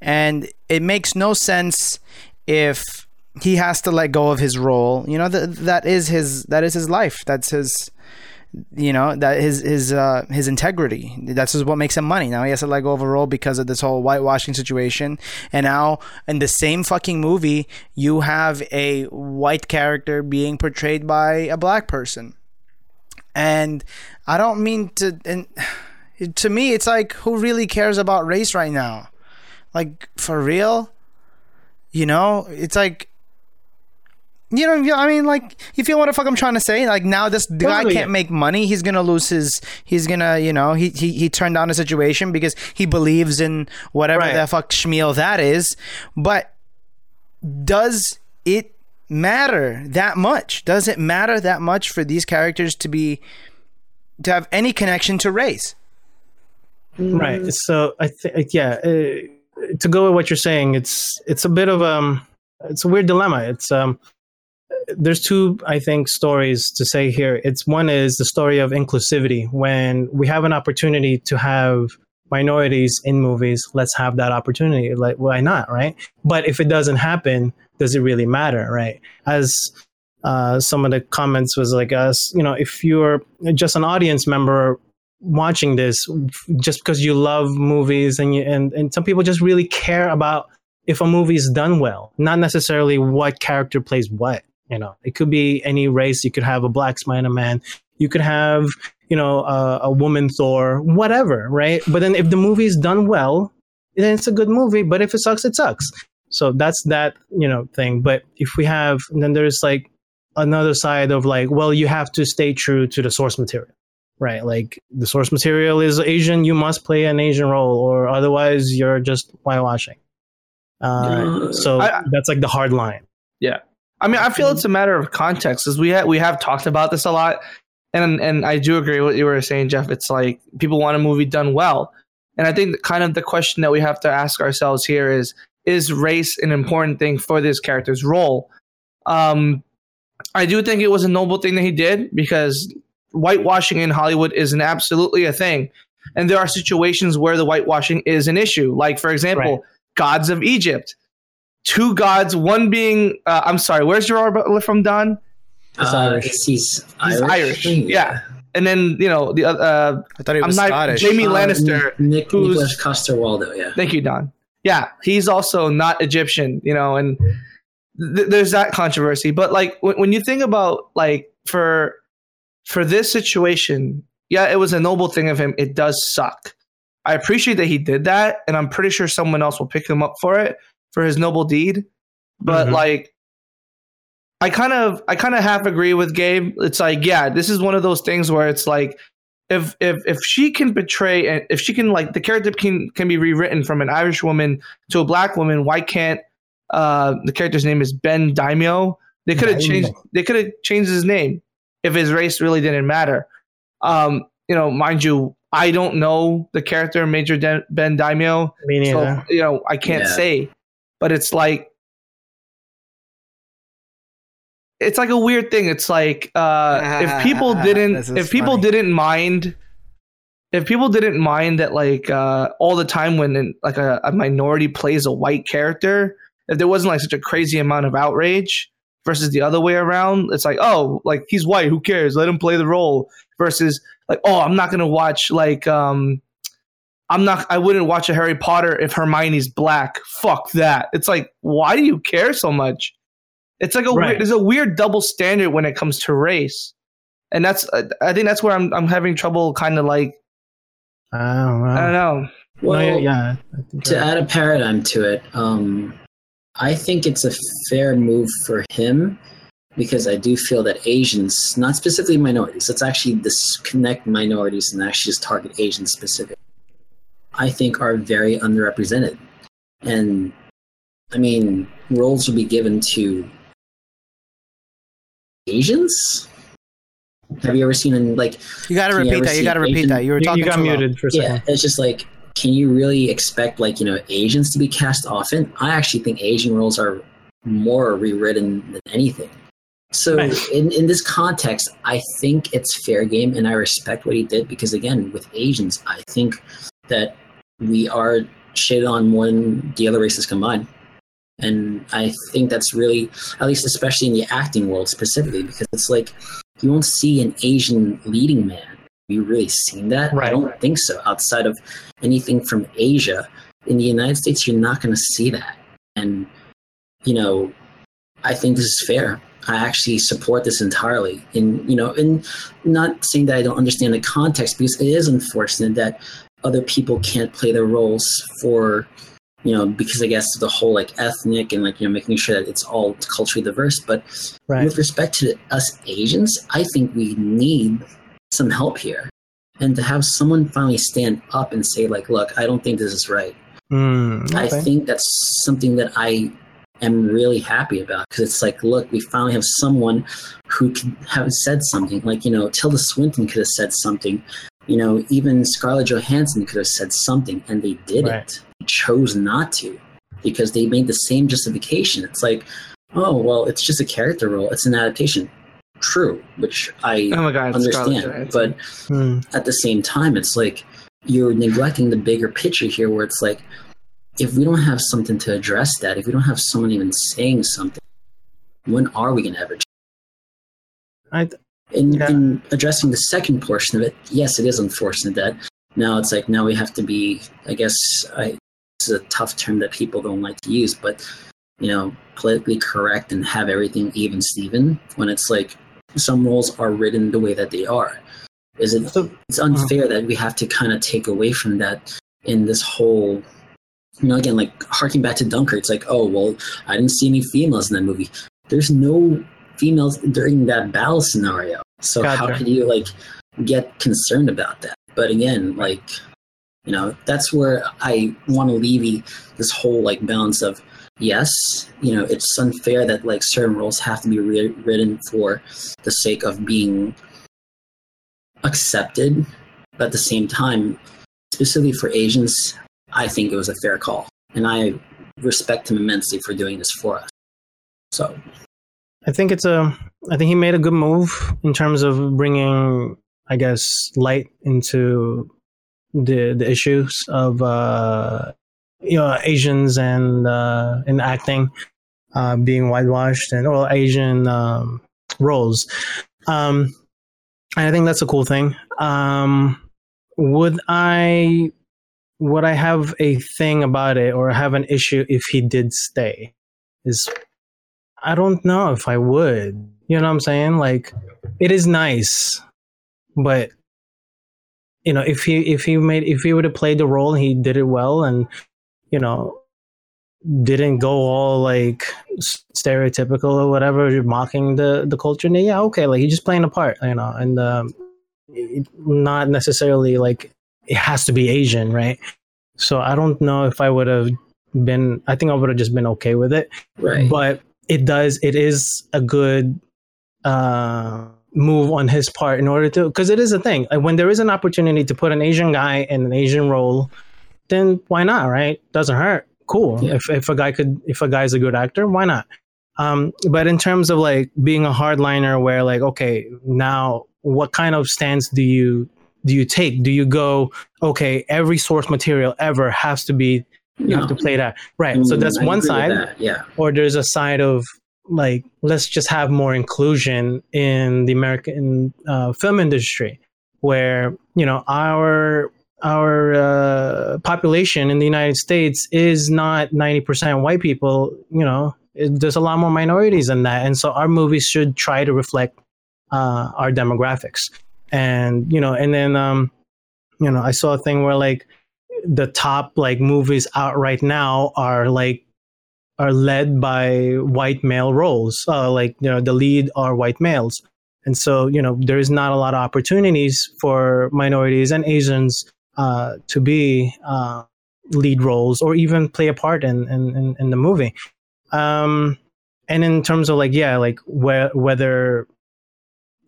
and it makes no sense if he has to let go of his role. You know that that is his that is his life. That's his you know that his his uh his integrity. That's what makes him money. Now he has to let go of a role because of this whole whitewashing situation. And now in the same fucking movie you have a white character being portrayed by a black person. And i don't mean to and to me it's like who really cares about race right now like for real you know it's like you know, I mean, like, you feel what the fuck I'm trying to say? Like, now this the guy can't make money. He's gonna lose his. He's gonna, you know, he he, he turned down a situation because he believes in whatever Right. the fuck schmeal that is. But does it matter that much? Does it matter that much for these characters to be to have any connection to race? Right. So I think yeah, uh, to go with what you're saying, it's it's a bit of um it's a weird dilemma. It's um there's two I think stories to say here. It's one is the story of inclusivity when we have an opportunity to have minorities in movies, let's have that opportunity. Like why not, right? But if it doesn't happen, does it really matter, right? As uh, some of the comments was like us, you know, if you're just an audience member watching this just because you love movies and you, and and some people just really care about if a movie is done well, not necessarily what character plays what. You know, it could be any race. You could have a black Spider Man. You could have you know a, a woman Thor, whatever, right? But then if the movie is done well, then it's a good movie. But if it sucks, it sucks. So that's that you know thing. But if we have, then there's like another side of like, well, you have to stay true to the source material right? Like the source material is Asian, you must play an Asian role, or otherwise you're just whitewashing. Uh, Yeah. so I- that's like the hard line. Yeah, I mean, I feel it's a matter of context, because we ha- we have talked about this a lot, and and I do agree with what you were saying, Jeff. It's like people want a movie done well, and I think kind of the question that we have to ask ourselves here is: Is race an important thing for this character's role? Um, I do think it was a noble thing that he did because whitewashing in Hollywood is an absolutely a thing, and there are situations where the whitewashing is an issue. Like for example, Right. gods of Egypt. Two gods, one being uh, I'm sorry, where's Gerard Butler from, Don? He's Uh, Irish. He's, he's He's Irish. Irish, yeah. And then you know the uh, I thought he I'm was not Scottish. Jamie Uh, Lannister. Nick, Nicholas Coster-Waldau, yeah. Thank you, Don. Yeah, he's also not Egyptian, you know, and th- there's that controversy. But like when, when you think about like for for this situation, yeah, it was a noble thing of him. It does suck. I appreciate that he did that, and I'm pretty sure someone else will pick him up for it for his noble deed. But Mhm. like, I kind of I kind of half agree with Gabe. It's like, yeah, this is one of those things where it's like if if if she can betray and if she can like the character can can be rewritten from an Irish woman to a black woman, why can't uh the character's name is Ben Daimio? They could have changed they could have changed his name if his race really didn't matter. Um, you know, mind you, I don't know the character Major De- Ben Daimio. Me so neither. you know I can't Yeah. say, but it's like it's like a weird thing. It's like uh, if people didn't, if people funny. didn't mind, if people didn't mind that like uh, all the time when like a, a minority plays a white character, if there wasn't like such a crazy amount of outrage versus the other way around, it's like oh like he's white, who cares? Let him play the role. versus like, oh, I'm not gonna watch like um I'm not I wouldn't watch a Harry Potter if Hermione's black. Fuck that. It's like, why do you care so much? It's like a Right. weird, there's a weird double standard when it comes to race. And that's I think that's where I'm I'm having trouble kind of like I don't know. I don't know. Well, no, yeah, yeah. I think to that- add a paradigm to it, um, I think it's a fair move for him because I do feel that Asians, not specifically minorities, let's actually disconnect minorities and actually just target Asians specific. I think are very underrepresented, and I mean roles will be given to Asians. Have you ever seen in like You got to repeat that. You got to repeat Asian- that. You were talking you got too loud. muted for a second. yeah, it's just like, can you really expect like you know Asians to be cast often? I actually think Asian roles are more rewritten than anything. So Right. in in this context, I think it's fair game, and I respect what he did because again, with Asians, I think that we are shaded on more than the other races combined. And I think that's really, at least especially in the acting world specifically, because it's like you won't see an Asian leading man. You really seen that? Right. I don't think so. Outside of anything from Asia, in the United States, you're not going to see that. And you know, I think this is fair. I actually support this entirely. And you know, and not saying that I don't understand the context because it is unfortunate that other people can't play their roles for you know because I guess the whole like ethnic and like you know making sure that it's all culturally diverse. But Right. with respect to us Asians, I think we need some help here. And to have someone finally stand up and say, like, look, I don't think this is right. Mm, I think that's something that I am really happy about because it's like, look, we finally have someone who can have said something. Like, you know, Tilda Swinton could have said something. You know, even Scarlett Johansson could have said something, and they didn't. Right. They chose not to because they made the same justification. It's like, oh, well, it's just a character role, it's an adaptation. True, which I Oh my god, understand. But Mm, at the same time, it's like you're neglecting the bigger picture here, where it's like if we don't have something to address that, if we don't have someone even saying something, when are we going to ever? change? I th- In, Yeah. in addressing the second portion of it, yes, it is unfortunate that now it's like now we have to be. I guess I, this is a tough term that people don't like to use, but you know, politically correct and have everything even Steven when it's like some roles are written the way that they are. Is it so it's unfair uh-huh. that we have to kind of take away from that in this whole you know again like harking back to dunkirk it's like oh well i didn't see any females in that movie there's no females during that battle scenario so how Gotcha. could you like get concerned about that but again like you know that's where i want to leave this whole like balance of yes you know it's unfair that like certain roles have to be re- written for the sake of being accepted but at the same time specifically for asians i think it was a fair call and i respect him immensely for doing this for us so I think it's a. I think he made a good move in terms of bringing, I guess, light into the the issues of uh, you know Asians and uh, in acting uh, being whitewashed and well Asian um, roles. Um, and I think that's a cool thing. Um, would I would I have a thing about it or have an issue if he did stay? Is I don't know if I would. You know what I'm saying? Like, it is nice, but you know, if he if he made if he would have played the role and he did it well, and you know, didn't go all like stereotypical or whatever, mocking the the culture. Then yeah, okay, like he's just playing a part, you know, and um, it- not necessarily like it has to be Asian, right? So I don't know if I would have been. I think I would have just been okay with it right but it does it is a good uh move on his part in order to because it is a thing like when there is an opportunity to put an asian guy in an asian role then why not right? Doesn't hurt. Cool. Yeah. if, if a guy could if a guy's a good actor why not? Um but in terms of like being a hardliner where like okay now what kind of stance do you do you take? Do you go okay every source material ever has to be you have to play that. Right. So Mm, that's I one side. that, yeah. Or there's a side of like let's just have more inclusion in the American uh, film industry. where you know our our uh, population in the United States is not 90% white people, you know, it, there's a lot more minorities than that. And so our movies should try to reflect uh, our demographics. And, you know, and then, um, you know, I saw a thing where like the top like movies out right now are like, are led by white male roles. Uh, like, you know, the lead are white males. And so, you know, there is not a lot of opportunities for minorities and Asians uh, to be uh, lead roles or even play a part in in, in the movie. Um, and in terms of like yeah, like wh- whether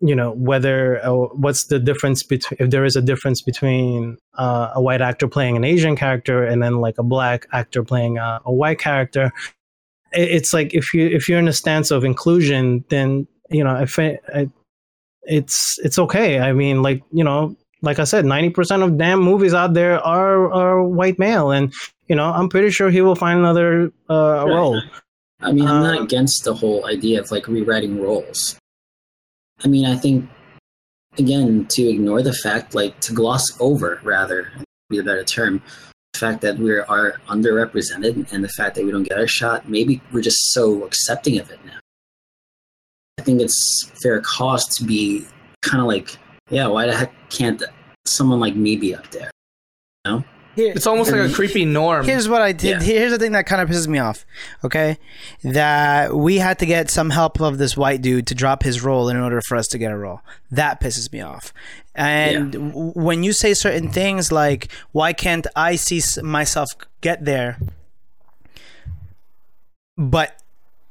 you know whether uh, what's the difference between if there is a difference between uh, a white actor playing an Asian character and then like a black actor playing a, a white character. it's like if you if you're in a stance of inclusion, then you know if it, it's it's okay. I mean, like you know, like I said, 90% of damn movies out there are, are white male. And, you know, I'm pretty sure he will find another uh, right. role. I mean, I'm um, not against the whole idea of like rewriting roles. I mean, I think, again, to ignore the fact, like to gloss over, rather, be a better term, the fact that we are underrepresented and the fact that we don't get our shot, maybe we're just so accepting of it now. I think it's fair cost to be kind of like yeah, why the heck can't someone like me be up there? You know? Here, it's almost like a creepy norm. Here's what I did. Yeah. Here's the thing that kind of pisses me off. Okay, that we had to get some help of this white dude to drop his role in order for us to get a role. That pisses me off. And yeah. when you say certain things like, "Why can't I see myself get there?" But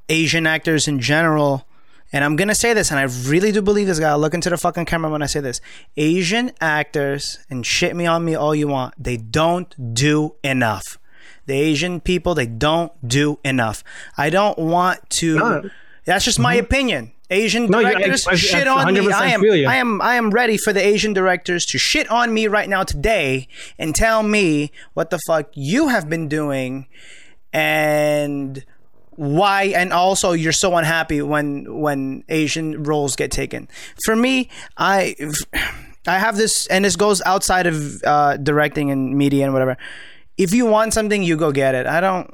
Asian actors in general and I'm gonna say this, and I really do believe this guy. I'll look into the fucking camera when I say this. Asian actors, and shit me on me all you want, they don't do enough. The Asian people, they don't do enough. I don't want to. No. That's just my mm-hmm. opinion. Asian no, directors I, I, shit on me. I am, I am, I am ready for the Asian directors to shit on me right now today and tell me what the fuck you have been doing and why and also you're so unhappy when when asian roles get taken for me i i have this and this goes outside of uh, directing and media and whatever if you want something you go get it i don't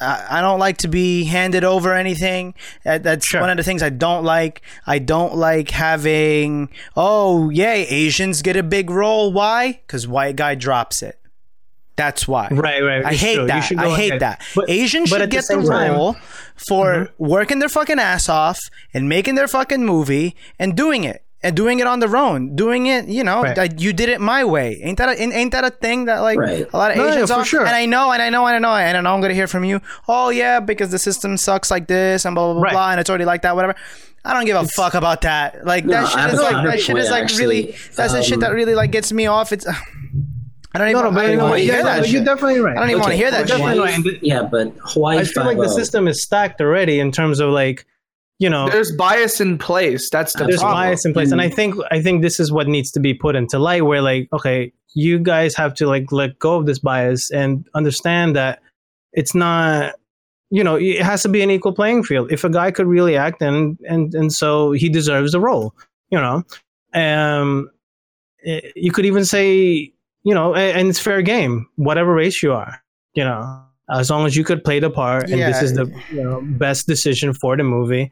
I don't like to be handed over anything. That's sure. one of the things I don't like. I don't like having, oh, yay, Asians get a big role. Why? Because white guy drops it. That's why. Right, right. I hate that. I hate ahead. that. But, Asians but should get the, the role for mm-hmm. working their fucking ass off and making their fucking movie and doing it and doing it on their own, doing it, you know, right. that you did it my way. Ain't that a, ain't that a thing that like right. a lot of no, Asians yeah, are? Sure. And I know, and I know, and I know, and I know I'm gonna hear from you. Oh yeah, because the system sucks like this and blah blah blah, right. blah and it's already like that, whatever. I don't give a it's, fuck about that. Like no, that shit is like that shit is like actually, really that's um, the shit that really like gets me off. It's I don't even, no, no, I don't want to hear that. You're definitely right. I don't even okay. want to hear that. Definitely right. Yeah, but Hawaii. I feel like the system is stacked already in terms of like, you know, there's bias in place. That's the there's problem. bias in place, and I mm. think I think this is what needs to be put into light. Where like, okay, you guys have to like let go of this bias and understand that it's not you know it has to be an equal playing field if a guy could really act and and and so he deserves a role you know um you could even say you know, and, and, it's fair game, whatever race you are, you know, as long as you could play the part and yeah. this is the you know, best decision for the movie,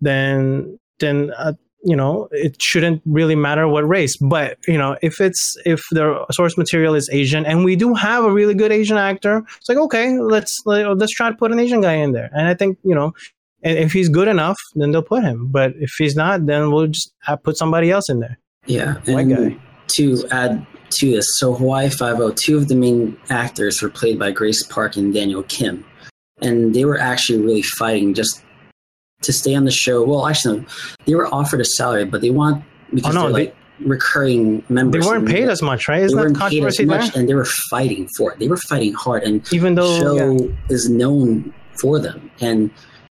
then then uh, you know it shouldn't really matter what race. But you know, if it's if the source material is Asian and we do have a really good Asian actor, it's like okay, let's let's try to put an Asian guy in there. And I think you know. If he's good enough, then they'll put him. But if he's not, then we'll just put somebody else in there. Yeah, white guy. To add to this. So Hawaii Five-O, oh two of the main actors were played by Grace Park and Daniel Kim, and they were actually really fighting just to stay on the show. Well, actually, no, they were offered a salary, but they want because oh, no, they're like recurring members. They weren't paid as much, right? Isn't they weren't paid as much, there? and they were fighting for it. They were fighting hard, and even though the show yeah. is known for them, and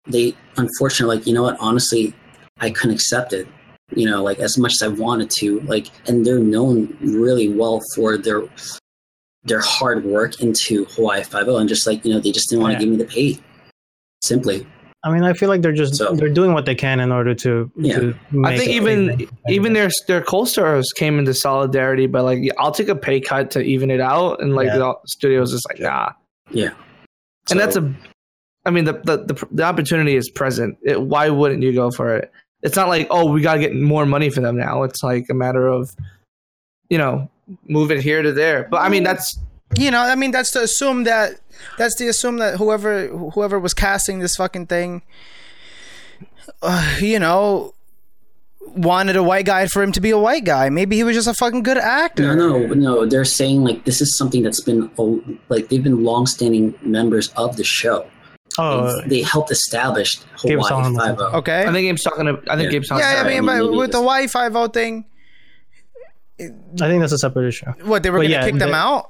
they unfortunately, like you know what, honestly, I couldn't accept it you know, like as much as I wanted to, like, and they're known really well for their their hard work into Hawaii Five O, and just like you know, they just didn't want to yeah. give me the pay. Simply, I mean, I feel like they're just So- they're doing what they can in order to. Yeah. to I think even even their their co-stars came into solidarity, but like I'll take a pay cut to even it out, and like Yeah. the studio's just like nah, Yeah. and that's a, I mean the the the, the opportunity is present. It, why wouldn't you go for it? It's not like oh we got to get more money for them now. It's like a matter of, you know, move it here to there. But I mean that's You know, I mean, that's to assume that that's to assume that whoever whoever was casting this fucking thing, uh, you know, wanted a white guy for him to be a white guy. Maybe he was just a fucking good actor. No, no, no. They're saying like this is something that's been oh, like they've been longstanding members of the show. Oh, They- they helped establish Hawaii Solomon. Five O. Okay. I think Gabe's talking. To, I think Yeah. Gabe's talking. yeah, I mean, but with the it's- Y five O thing, I think that's a separate issue. what they were But gonna yeah, kick them out?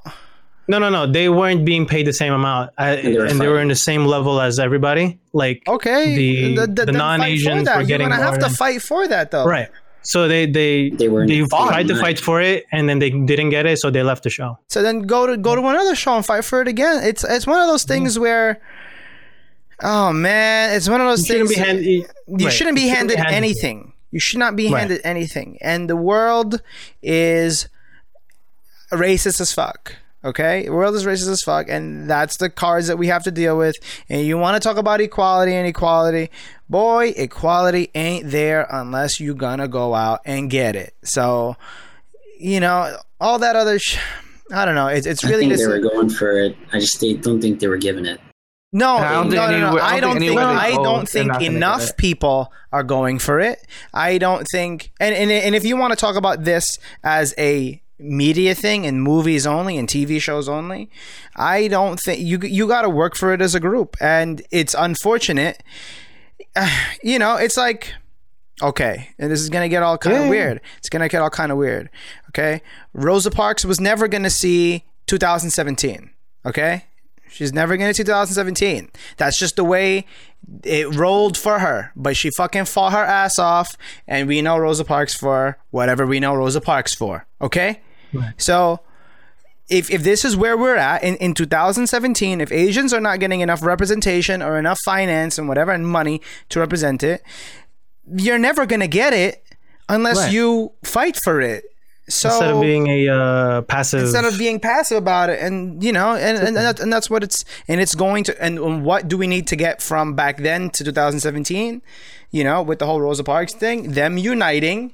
No, no, no. They weren't being paid the same amount, uh, they were and they were in the same level as everybody. Like, Okay, The- the then fight for non-Asians that. were You're getting gonna have to fight for that, though. right. So they they They were they fought. tried to fight for it, and then they didn't get it, so they left the show. So then go to go to another show and fight for it again. It's it's one of those things where, oh man, it's one of those You shouldn't things. hand- you right. shouldn't be You handed handed anything. You should not be Right. handed anything. And the world is racist as fuck. Okay, the world is racist as fuck, and that's the cards that we have to deal with. And you want to talk about equality and equality, boy, equality ain't there unless you gonna go out and get it. So, you know, all that other, sh- I don't know. It's it's I really think they were going for it. I just they don't think they were giving it. No, I don't no, think no, I don't think I don't think enough people are going for it. I don't think, and and and if you want to talk about this as a media thing and movies only and TV shows only, I don't think you you got to work for it as a group, and it's unfortunate. You know, it's like okay, and this is gonna get all kind of Yeah. weird. It's gonna get all kind of weird. Okay, Rosa Parks was never gonna see 2017. Okay, she's never gonna see 2017. That's just the way it rolled for her. But she fucking fought her ass off, and we know Rosa Parks for whatever we know Rosa Parks for. Okay, so if, if this is where we're at in, in 2017, if Asians are not getting enough representation or enough finance and whatever and money to represent it, you're never gonna get it unless Right. you fight for it. So Instead of being a uh, passive, instead of being passive about it and you know and and, and, that, and that's what it's and it's going to and, and what do we need to get from back then to 2017 you know with the whole rosa parks thing them uniting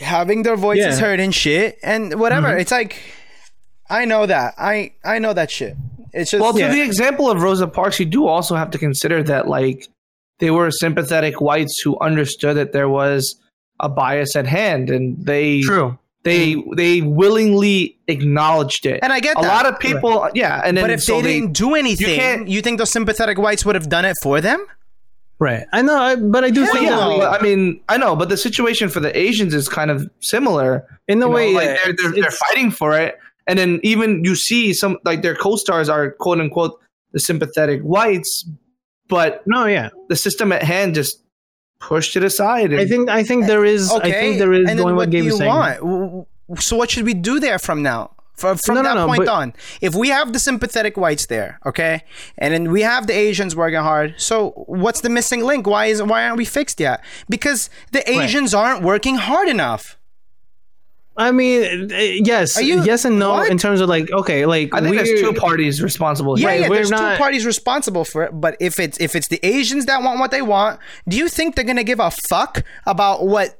having their voices Yeah. Mm-hmm. heard and shit and whatever it's like i know that i i know that shit it's just Well, to Yeah. the example of Rosa Parks, you do also have to consider that like they were sympathetic whites who understood that there was a bias at hand, and they true. they they willingly acknowledged it. and i get a that lot of people, yeah, and then but if so they didn't do anything can't- you think those sympathetic whites would have done it for them Right. I know, I, but I do Hell think yeah, that we- but, I mean, I know, but the situation for the Asians is kind of similar. in the You know, way, like they're, they're, they're fighting for it, and then even you see some like their co-stars are quote unquote the sympathetic whites, but no, yeah. the system at hand just pushed it aside. And I think I think there is. okay I think there is and then going what what do Gabe you saying. want W- w- so what should we do there from now from, from No, no, that no, point but- on if we have the sympathetic whites there okay and then we have the asians working hard so what's the missing link why is why aren't we fixed yet because the asians aren't working hard enough I mean, uh, yes, Are you- yes and no what? in terms of like, okay, like I think we're, there's two parties responsible. yeah, here. yeah there's not- two parties responsible for it but if it's if it's the asians that want what they want do you think they're gonna give a fuck about what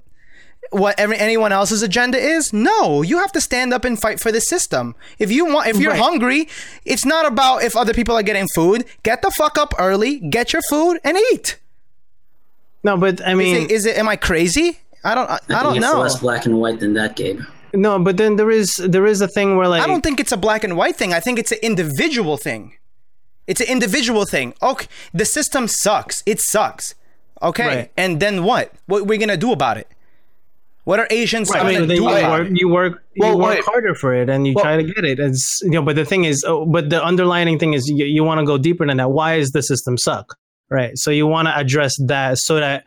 what every, anyone else's agenda is no you have to stand up and fight for the system if you want if you're Right. hungry it's not about if other people are getting food get the fuck up early get your food and eat no, but I is mean, it, is it am i crazy i don't i, I, I don't it's know less black and white than that, Gabe. no, but then there is there is a thing where like I don't think it's a black and white thing. I think it's an individual thing. It's an individual thing. Okay, the system sucks. It sucks. Okay, Right. and then what? What are we gonna do about it? What are Asians I gonna mean, then do you work, it? you work, Well, you work wait. harder for it, and you Well- try to get it. It's you know, but the thing is, oh, but the underlining thing is, you, you want to go deeper than that. Why is the system suck? Right. So you want to address that so that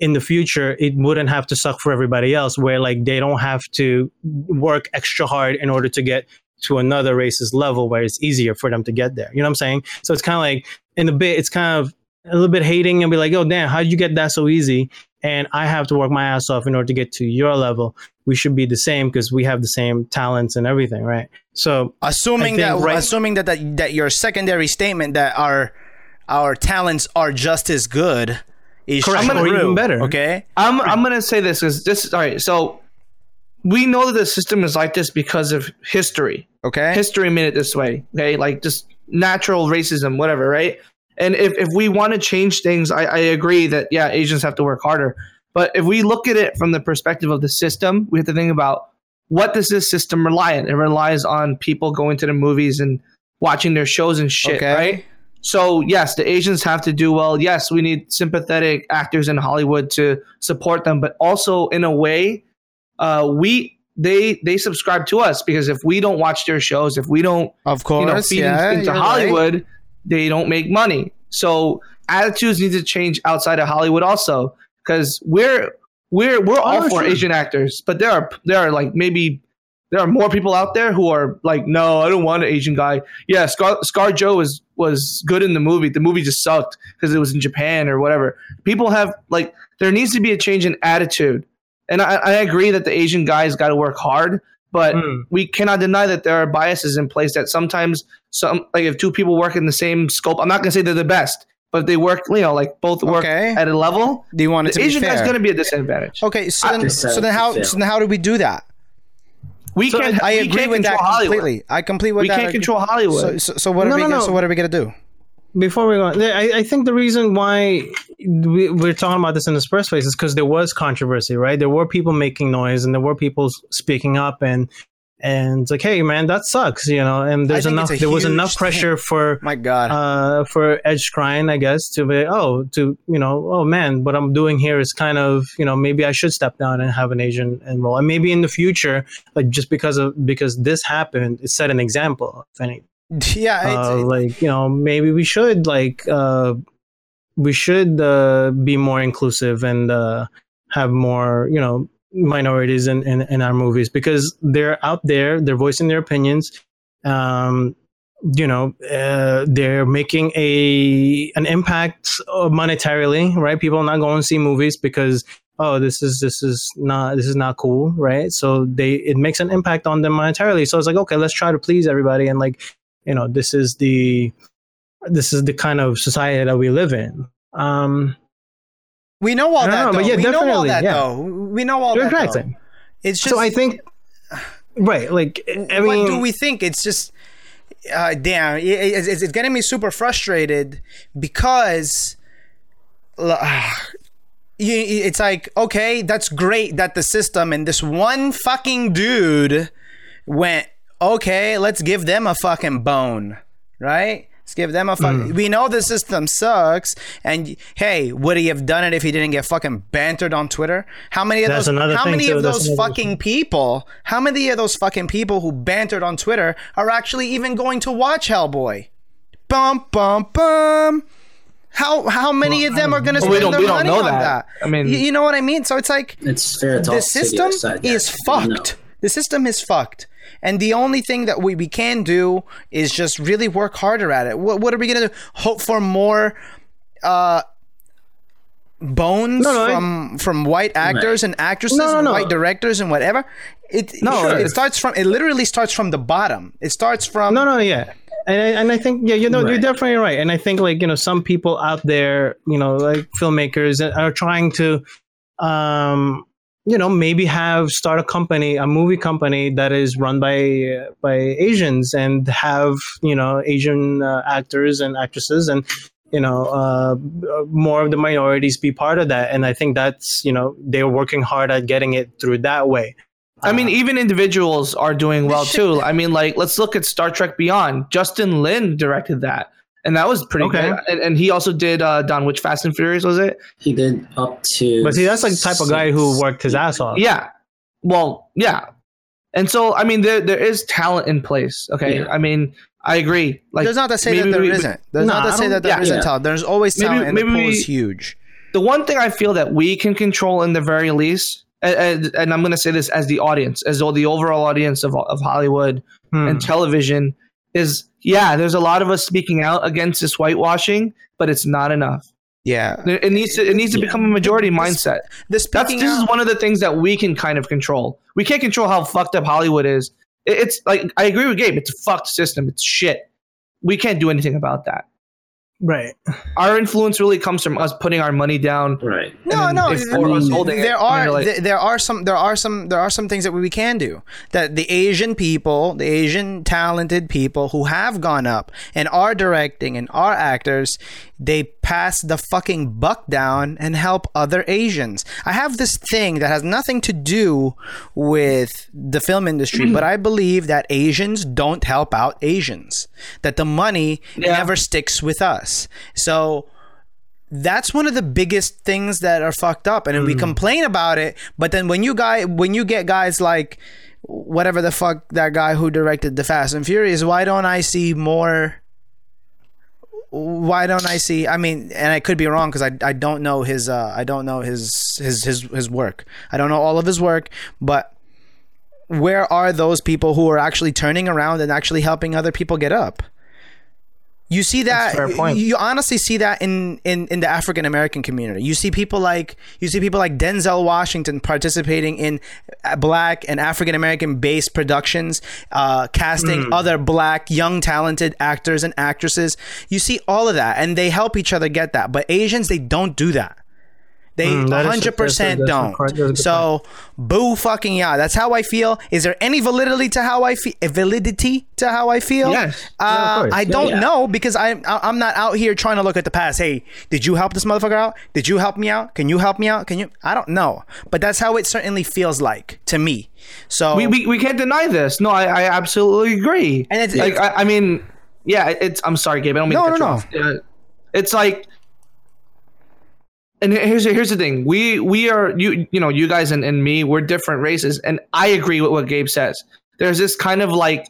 in the future it wouldn't have to suck for everybody else, where like they don't have to work extra hard in order to get to another racist level where it's easier for them to get there. You know what I'm saying? So it's kind of like in a bit, it's kind of a little bit hating and be like, "Oh, damn, how did you get that so easy?" And I have to work my ass off in order to get to your level. We should be the same because we have the same talents and everything, right? So assuming that right- assuming that, that that your secondary statement that our our talents are just as good is Correct, true, even better. Okay, I'm I'm gonna say this because this all right. So we know that the system is like this because of history. okay. History made it this way. Okay, like just natural racism, whatever, right? And if if we want to change things, I, I agree that yeah, Asians have to work harder. But if we look at it from the perspective of the system, we have to think about what does this system rely on? It relies on people going to the movies and watching their shows and shit, Okay. right? So yes, the Asians have to do well. Yes, we need sympathetic actors in Hollywood to support them, but also in a way, uh, we they they subscribe to us because if we don't watch their shows, if we don't Of course, you know feed yeah, into you're right. Hollywood, they don't make money. So attitudes need to change outside of Hollywood also because we're we're we're all Oh, for sure. Asian actors, but there are there are like maybe there are more people out there who are like, no, I don't want an Asian guy. Yeah, Scar, Scar Joe was was good in the movie. The movie just sucked because it was in Japan or whatever. People have like there needs to be a change in attitude, and I, I agree that the Asian guys got to work hard, but Mm. we cannot deny that there are biases in place that sometimes some like if two people work in the same scope, I'm not gonna say they're the best, but if they work, you know, like both work Okay. at a level. Do you want it The to Asian be guy's gonna be a disadvantage. okay, so then, so then how so then how do we do that? We So can't. I we agree can't with that control Hollywood. completely. I completely with We that. can't control Hollywood. So, so, so what No, are we no, gonna, no. so what are we gonna do? before we go on, I, I think the reason why we, we're talking about this in the first place is because there was controversy, right? There were people making noise and there were people speaking up and and it's like, hey, man, that sucks, you know. And there's enough, there was enough pressure for My God. uh, for Ed Skrein, I guess, to be oh, to you know, oh man, what I'm doing here is kind of you know maybe I should step down and have an Asian enroll, and maybe in the future, like just because of because this happened, it set an example. If any, yeah, uh, like you know, maybe we should like uh, we should uh, be more inclusive and uh, have more you know minorities in, in, in our movies because they're out there, they're voicing their opinions. Um, you know, uh, they're making a an impact monetarily, right? People not going to see movies because oh, this is this is not this is not cool, right? So they it makes an impact on them monetarily. So it's like okay, let's try to please everybody, and like you know, this is the this is the kind of society that we live in. Um, we know all that. know, though. but yeah, we know all definitely, that yeah. though. We know all you're that. though. It's just So I think, right, like I mean. what do we think? It's just, uh, damn, it, it's, it's getting me super frustrated because, uh, you, it's like, okay, that's great that the system and this one fucking dude went, okay, let's give them a fucking bone, right? Let's give them a fuck. Mm. We know the system sucks, and hey, would he have done it if he didn't get fucking bantered on Twitter? How many of That's those? How many too. of That's those another fucking people? How many of those fucking people who bantered on Twitter are actually even going to watch Hellboy? Bum bum bum. How how many of them are going to Well, we spend their money know on that. that? I mean- you, you know what I mean. So it's like It's fair to the system is other side that is we don't know. fucked. The system is fucked. And the only thing that we, we can do is just really work harder at it. What, what are we going to? Hope for more uh, bones No, no, from from white actors and actresses No, and white directors and whatever? It, No, sure, it starts from it literally starts from the bottom. It starts from No, no, yeah. And I, and I think yeah, you know, you're definitely right. And I think like you know, some people out there, you know, like filmmakers are trying to, um, you know, maybe have start a company, a movie company that is run by uh, by Asians and have you know Asian uh, actors and actresses and you know uh, more of the minorities be part of that. And I think that's you know they're working hard at getting it through that way. I mean, even individuals are doing well too. I mean, like let's look at Star Trek Beyond. Justin Lin directed that, and that was pretty Okay. good. And, and he also did uh, Don Which Fast and Furious was it? He did up to. But see, that's like the type of guy who worked his ass off. Yeah. Well, yeah. And so, I mean, there there is talent in place. Okay. Yeah. I mean, I agree. Like, There's not to say that maybe there we- not There's No, not to I say don't- that there yeah. isn't Yeah. talent. There's always Maybe- talent, and the maybe pool we- is huge. the one thing I feel that we can control in the very least, and, and, and I'm going to say this as the audience, as though the overall audience of, of Hollywood Hmm. and television is, yeah, there's a lot of us speaking out against this whitewashing, but it's not enough. Yeah. It needs to it needs to Yeah. become a majority mindset. Speaking this is one of the things that we can kind of control. We can't control how fucked up Hollywood is. It- It's like I agree with Gabe. It's a fucked system. It's shit. We can't do anything about that. Right. Our influence really comes from us putting our money down. Right. No, no. if- th- or us holding there and you're are like- th- there are some there are some there are some things that we can do. That the Asian people, the Asian talented people who have gone up and are directing and are actors, they pass the fucking buck down and help other Asians. I have this thing that has nothing to do with the film industry, mm-hmm. but I believe that Asians don't help out Asians. That the money Yeah. never sticks with us. So that's one of the biggest things that are fucked up and then we complain about it but then when you guy when you get guys like whatever the fuck that guy who directed the fast and furious why don't i see more why don't i see i mean and i could be wrong because I, I don't know his uh i don't know his his his his work. I don't know all of his work but where are those people who are actually turning around and actually helping other people get up you see that you honestly see that in in in the African American community. You see people like you see people like Denzel Washington participating in uh, black and African American based productions, uh, casting other black young talented actors and actresses. You see all of that, and they help each other get that. But Asians, they don't do that. They Mm, hundred percent that's a don't. correct- that's a So boo fucking yeah. That's how I feel. Is there any validity to how I feel? Validity to how I feel? Yes. Uh, course. I don't Yeah. know because I'm I- I'm not out here trying to look at the past. Hey, did you help this motherfucker out? Did you help me out? Can you help me out? Can you? I don't know, but that's how it certainly feels like to me. So We, we, we can't deny this. No, I, I absolutely agree. And it's- like I, I mean, yeah, it's. I'm sorry, Gabe. I don't mean No, no. Uh, it's like, and here's here's the thing. We we are you you know you guys and, and me. We're different races, and I agree with what Gabe says. There's this kind of like,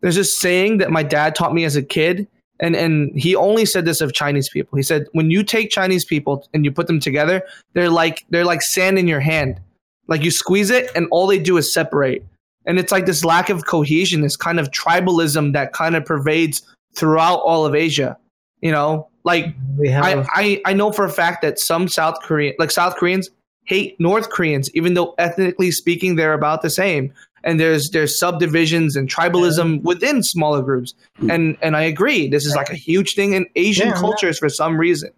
there's this saying that my dad taught me as a kid. And, and he only said this of Chinese people. He said, when you take Chinese people and you put them together, they're like they're like sand in your hand. Like you squeeze it, and all they do is separate. And it's like this lack of cohesion, this kind of tribalism that kind of pervades throughout all of Asia. You know, like I, I, I know for a fact that some South Korean, like South Koreans, hate North Koreans, even though ethnically speaking they're about the same. And there's there's subdivisions and tribalism within smaller groups. Hmm. And and I agree, this is like a huge thing in Asian Yeah. cultures for some reason.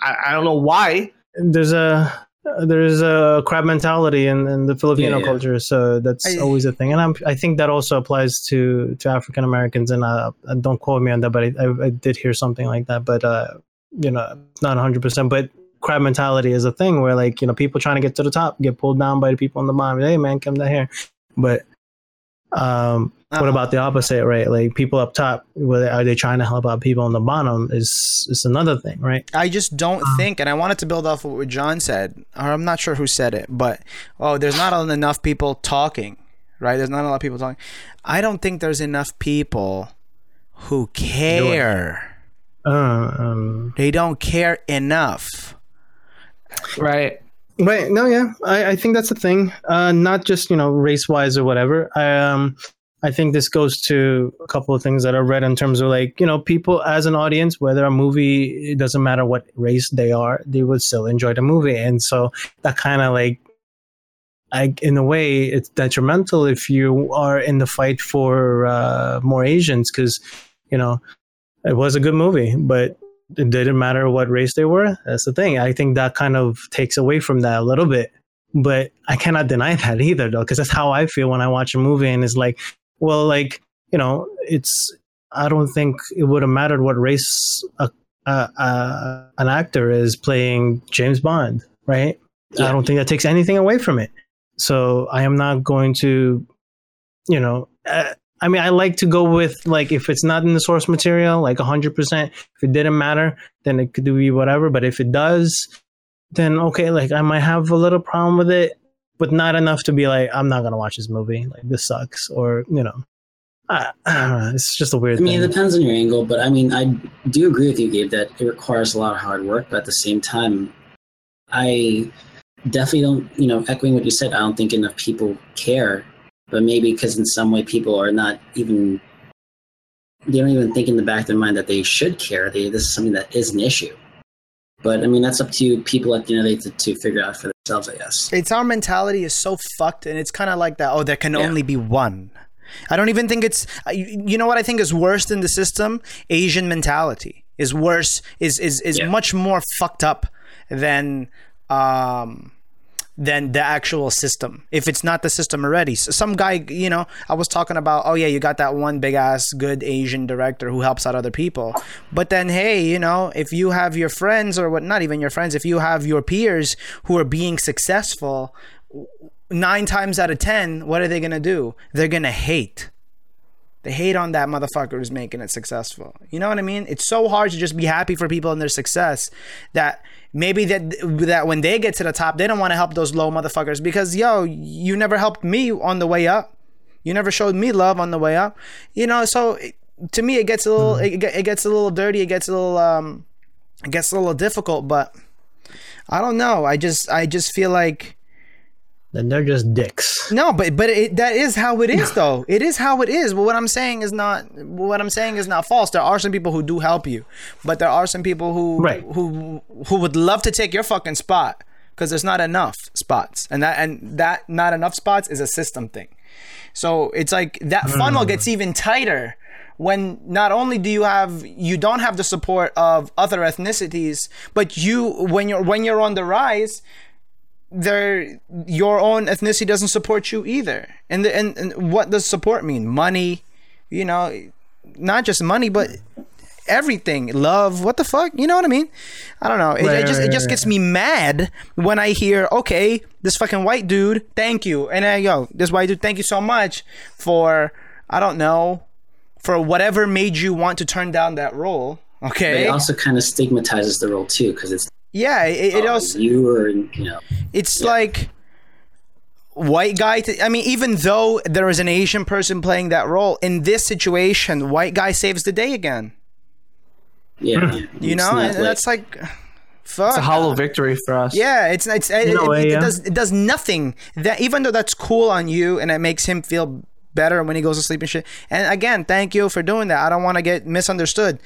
I, I don't know why. there's a there's a crab mentality in, in the Filipino Yeah, yeah. culture, so that's I- always a thing, and I'm, I think that also applies to to African Americans. And uh, don't quote me on that, but I, I, I did hear something like that, but uh, you know, not 100. percent But crab mentality is a thing where like you know people trying to get to the top get pulled down by the people on the bottom. Hey man, come down here. But um, what Uh-huh. about the opposite, right? Like people up top, whether are they trying to help out people on the bottom? Is is another thing, right? I just don't think, and I wanted to build off of what John said, or I'm not sure who said it, but oh, there's not enough people talking, right? There's not a lot of people talking. I don't think there's enough people who care. Uh, um, They don't care enough. Right. Right. No, yeah. I, I think that's the thing. Uh, not just, you know, race wise or whatever. I, um, I think this goes to a couple of things that I read in terms of like, you know, people as an audience, whether a movie, it doesn't matter what race they are, they would still enjoy the movie. And so that kind of like, I, in a way, it's detrimental if you are in the fight for uh, more Asians because, you know, it was a good movie, but it didn't matter what race they were. That's the thing. I think that kind of takes away from that a little bit. But I cannot deny that either, though, because that's how I feel when I watch a movie and it's like, well, like, you know, it's, I don't think it would have mattered what race a, a, a, an actor is playing James Bond, right? I don't think that takes anything away from it. So I am not going to, you know, uh, I mean, I like to go with like if it's not in the source material, like hundred percent. If it didn't matter, then it could be whatever. But if it does, then okay, like I might have a little problem with it, but not enough to be like, I'm not gonna watch this movie. Like this sucks, or you know, I, I don't know. It's just a weird I mean, it depends on your angle, but I mean, I do agree with you, Gabe, that it requires a lot of hard work. But at the same time, I definitely don't, you know, echoing what you said, I don't think enough people care. But maybe because in some way people are not even, they don't even think in the back of their mind that they should care. They, this is something that is an issue. But I mean, that's up to people at the end of the day to, to figure out for themselves, I guess. It's our mentality is so fucked, and it's kind of like that. Oh, there can Yeah. only be one. I don't even think it's. uh, You you know what I think is worse than the system? Asian mentality is worse. Is is is Yeah. much more fucked up than um than the actual system. If it's not the system already, S some guy, you know, I was talking about. Oh yeah, you got that one big ass good Asian director who helps out other people. But then, hey, you know, if you have your friends or what, not even your friends, if you have your peers who are being successful, nine times out of ten, what are they gonna do? They're gonna hate. They hate on that motherfucker who's making it successful. You know what I mean? It's so hard to just be happy for people and their success that maybe that that when they get to the top, they don't want to help those low motherfuckers because yo, you never helped me on the way up. You never showed me love on the way up. You know, so it, to me it gets a little it, it gets a little dirty, it gets a little um it gets a little difficult, but I don't know. I just I just feel like Then they're just dicks. no, but but it, that is how it is, though. It is how it is. But what I'm saying is not what I'm saying is not false. There are some people who do help you, but there are some people who Right. who who would love to take your fucking spot because there's not enough spots, and that and that not enough spots is a system thing. So it's like that hmm. funnel gets even tighter when not only do you have you don't have the support of other ethnicities, but you when you're when you're on the rise, there your own ethnicity doesn't support you either. And the, and, and what does support mean? Money, you know, not just money, but everything, love. What the fuck? You know what I mean? I don't know. It, Right, it just right, it just right, gets me mad when I hear, okay, this fucking white dude, thank you, and I go, this white dude, thank you so much for I don't know, for whatever made you want to turn down that role. Okay. It also kind of stigmatizes the role too, because it's yeah. It, it uh, also you or you know it's like white guy to, i mean even though there is an asian person playing that role in this situation white guy saves the day again yeah. you it's know not and that's like fuck It's a hollow victory for us. yeah it's it's it, In it- way, it yeah. does it does nothing that even though that's cool on you and it makes him feel better when he goes to sleep and shit and again thank you for doing that i don't want to get misunderstood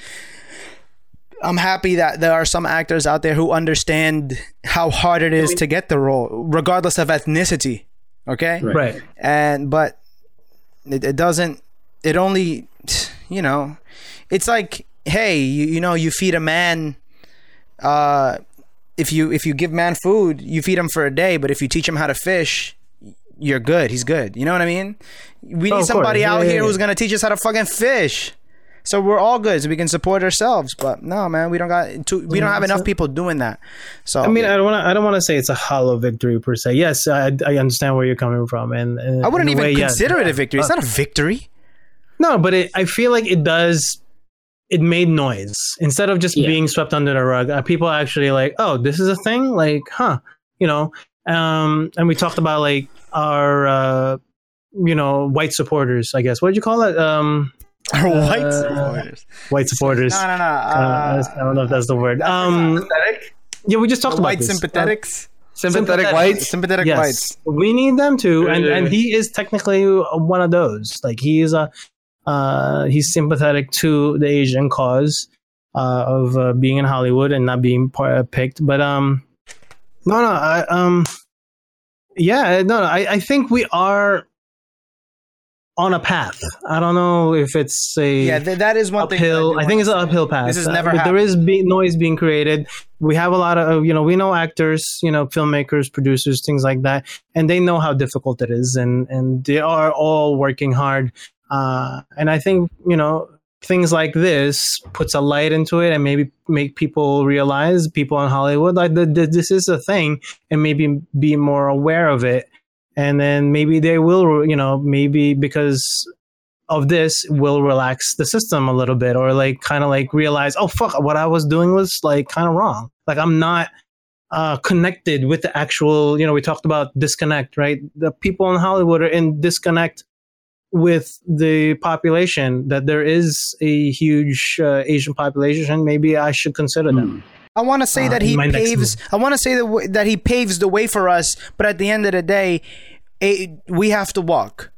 I'm happy that there are some actors out there who understand how hard it is to get the role, regardless of ethnicity. Okay, Right. Right. and but it, it doesn't. It only, you know, it's like, hey, you, you know, you feed a man. Uh, if you if you give man food, you feed him for a day, but if you teach him how to fish, you're good. He's good. You know what I mean? We need Oh, of somebody course. out Yeah, yeah, here yeah. who's gonna teach us how to fucking fish. So we're all good. So we can support ourselves. But no, man, we don't got. Too, we don't have enough people doing that. So I mean, I don't want to. I don't want to say it's a hollow victory per se. Yes, I, I understand where you're coming from, and, and I wouldn't even way, yes. consider it a victory. It's not a victory. No, but it, I feel like it does. It made noise instead of just Yeah. being swept under the rug. Uh, people actually like, "Oh, this is a thing." Like, huh? You know. Um, and we talked about like our, uh, you know, white supporters. I guess what did you call it? Um, Or white Uh, supporters. white supporters. No, no, no. Uh, Uh, I don't know if that's the word. Um, Sympathetic, yeah, we just talked the about white this. sympathetics. sympathetic sympathetic. whites. sympathetic yes, whites. we need them too, and Yeah. and he is technically one of those. Like he is a, uh, he's sympathetic to the Asian cause uh, of uh, being in Hollywood and not being par- picked. But um, no, no, I um, yeah, no, no, I I think we are on a path. I don't know if it's a Yeah, th- that is one thing. uphill. do I, think it's an uphill path. This has Uh, never but there is be- noise being created. We have a lot of, uh, you know, we know actors, you know, filmmakers, producers, things like that, and they know how difficult it is, and and they are all working hard. Uh, and I think you know things like this puts a light into it, and maybe make people realize, people in Hollywood, like that that this is a thing, and maybe be more aware of it. And then maybe they will, you know, maybe because of this will relax the system a little bit or like kind of like realize oh fuck what i was doing was like kind of wrong. Like i'm not uh, connected with the actual you know we talked about disconnect right? The people in hollywood are in disconnect with the population that there is a huge uh, asian population. Maybe i should consider them. Hmm. I want to say Uh, that he paves. I want to say that w- that he paves the way for us, but at the end of the day, it, we have to walk.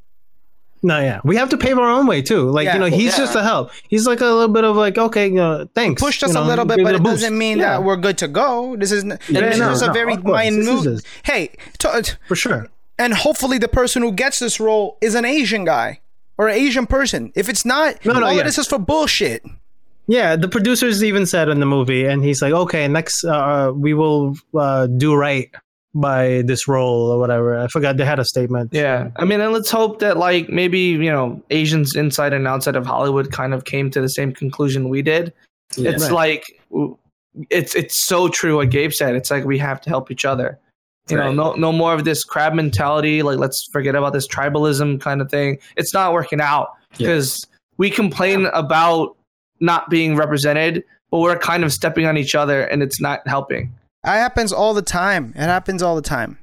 No, yeah, we have to pave our own way too. Like Yeah. you know, he's just a help. He's like a little bit of like, okay, you know, thanks. pushed us you a little bit, but it boost. doesn't mean Yeah, that we're good to go. This is this no, is a no, very of course, is minute. Hey, to, for sure. and hopefully the person who gets this role is an Asian guy or an Asian person. If it's not, No, no, all yeah. of this is for bullshit. Yeah, the producers even said in the movie, and he's like, okay, next uh, we will uh, do right by this role or whatever. I forgot they had a statement. Yeah, I mean, and let's hope that like maybe you know Asians inside and outside of Hollywood kind of came to the same conclusion we did. Yeah. It's like it's it's so true what Gabe said. It's like we have to help each other. You know, no no more of this crab mentality. Like let's forget about this tribalism kind of thing. It's not working out Yeah. because we complain about not being represented, but we're kind of stepping on each other, and it's not helping. It happens all the time. It happens all the time.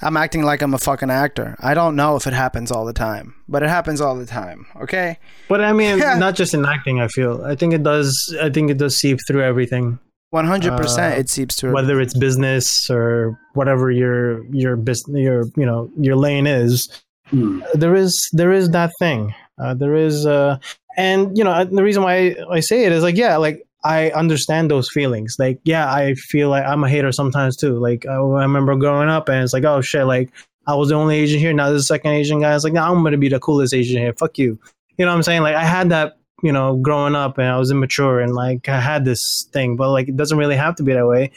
I'm acting like I'm a fucking actor. I don't know if it happens all the time, but it happens all the time. Okay. But I mean, not just in acting. I feel. I think it does. I think it does seep through everything, 100% Uh, it seeps through. whether it's business or whatever your your business, your you know your lane is. Hmm. there is there is that thing uh, there is uh and you know the reason why I say it is like yeah like i understand those feelings. Like yeah i feel like i'm a hater sometimes too. Like i, remember growing up and it's like oh shit like i was the only asian here. Now there's a second asian guy. It's like nah, i'm gonna be the coolest asian here. Fuck you. You know what i'm saying? Like i had that you know growing up and i was immature and like i had this thing. But like it doesn't really have to be that way.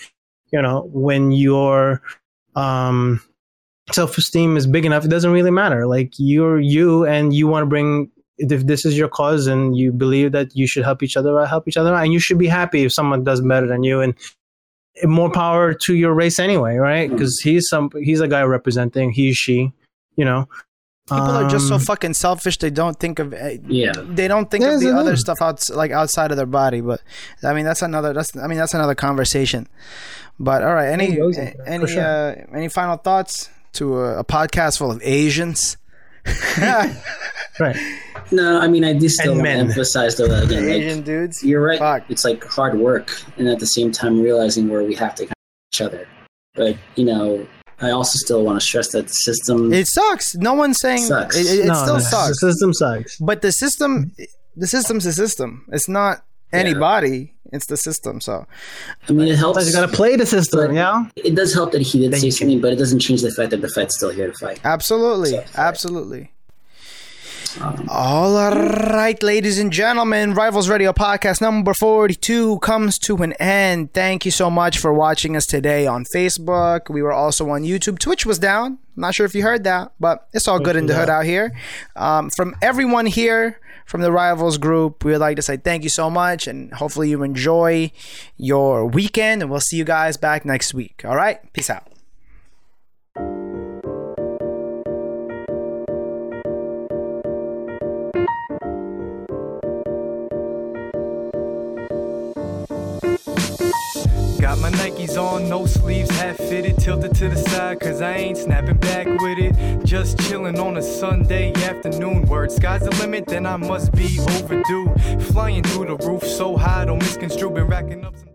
You know when you're um self-esteem is big enough it doesn't really matter. Like you're you and you want to bring if this is your cause and you believe that you should help each other out help each other out and you should be happy if someone does better than you and more power to your race anyway right Hmm. because he's some he's a guy representing he she you know People are just so Um, fucking selfish. They don't think of eh, Yeah. they don't think Yeah, of the other do. stuff outs like outside of their body. But I mean, that's another. That's I mean, that's another conversation. But all right, any It goes into that, any sure. uh, any final thoughts to a, a podcast full of Asians? right No, I mean, I do still want to emphasize though that again, Asian like, dudes. you're right. Fuck. It's like hard work, and at the same time realizing where we have to kind of each other. But you know, I also still want to stress that the system. It sucks. No one's saying Sucks. it, it, it no, still no, sucks. the system sucks But the system, the system's a system. It's not anybody. It's the system. So I mean, it helps. you gotta play the system yeah it does help that he did Thank say you. something, but it doesn't change the fact that the Fed's still here to fight. absolutely, So- absolutely. Um, All right, ladies and gentlemen, Rivals Radio podcast number 42 comes to an end. Thank you so much for watching us today on Facebook. We were also on YouTube. Twitch was down. Not sure if you heard that, but it's all good in the hood out here. Um, from everyone here from the Rivals group, we would like to say thank you so much and hopefully you enjoy your weekend and we'll see you guys back next week. All right, peace out. Got my Nikes on, no sleeves, half fitted, tilted to the side, cause I ain't snapping back with it. Just chilling on a Sunday afternoon. Word, sky's the limit, then I must be overdue. Flying through the roof so high, don't misconstrue, been racking up some.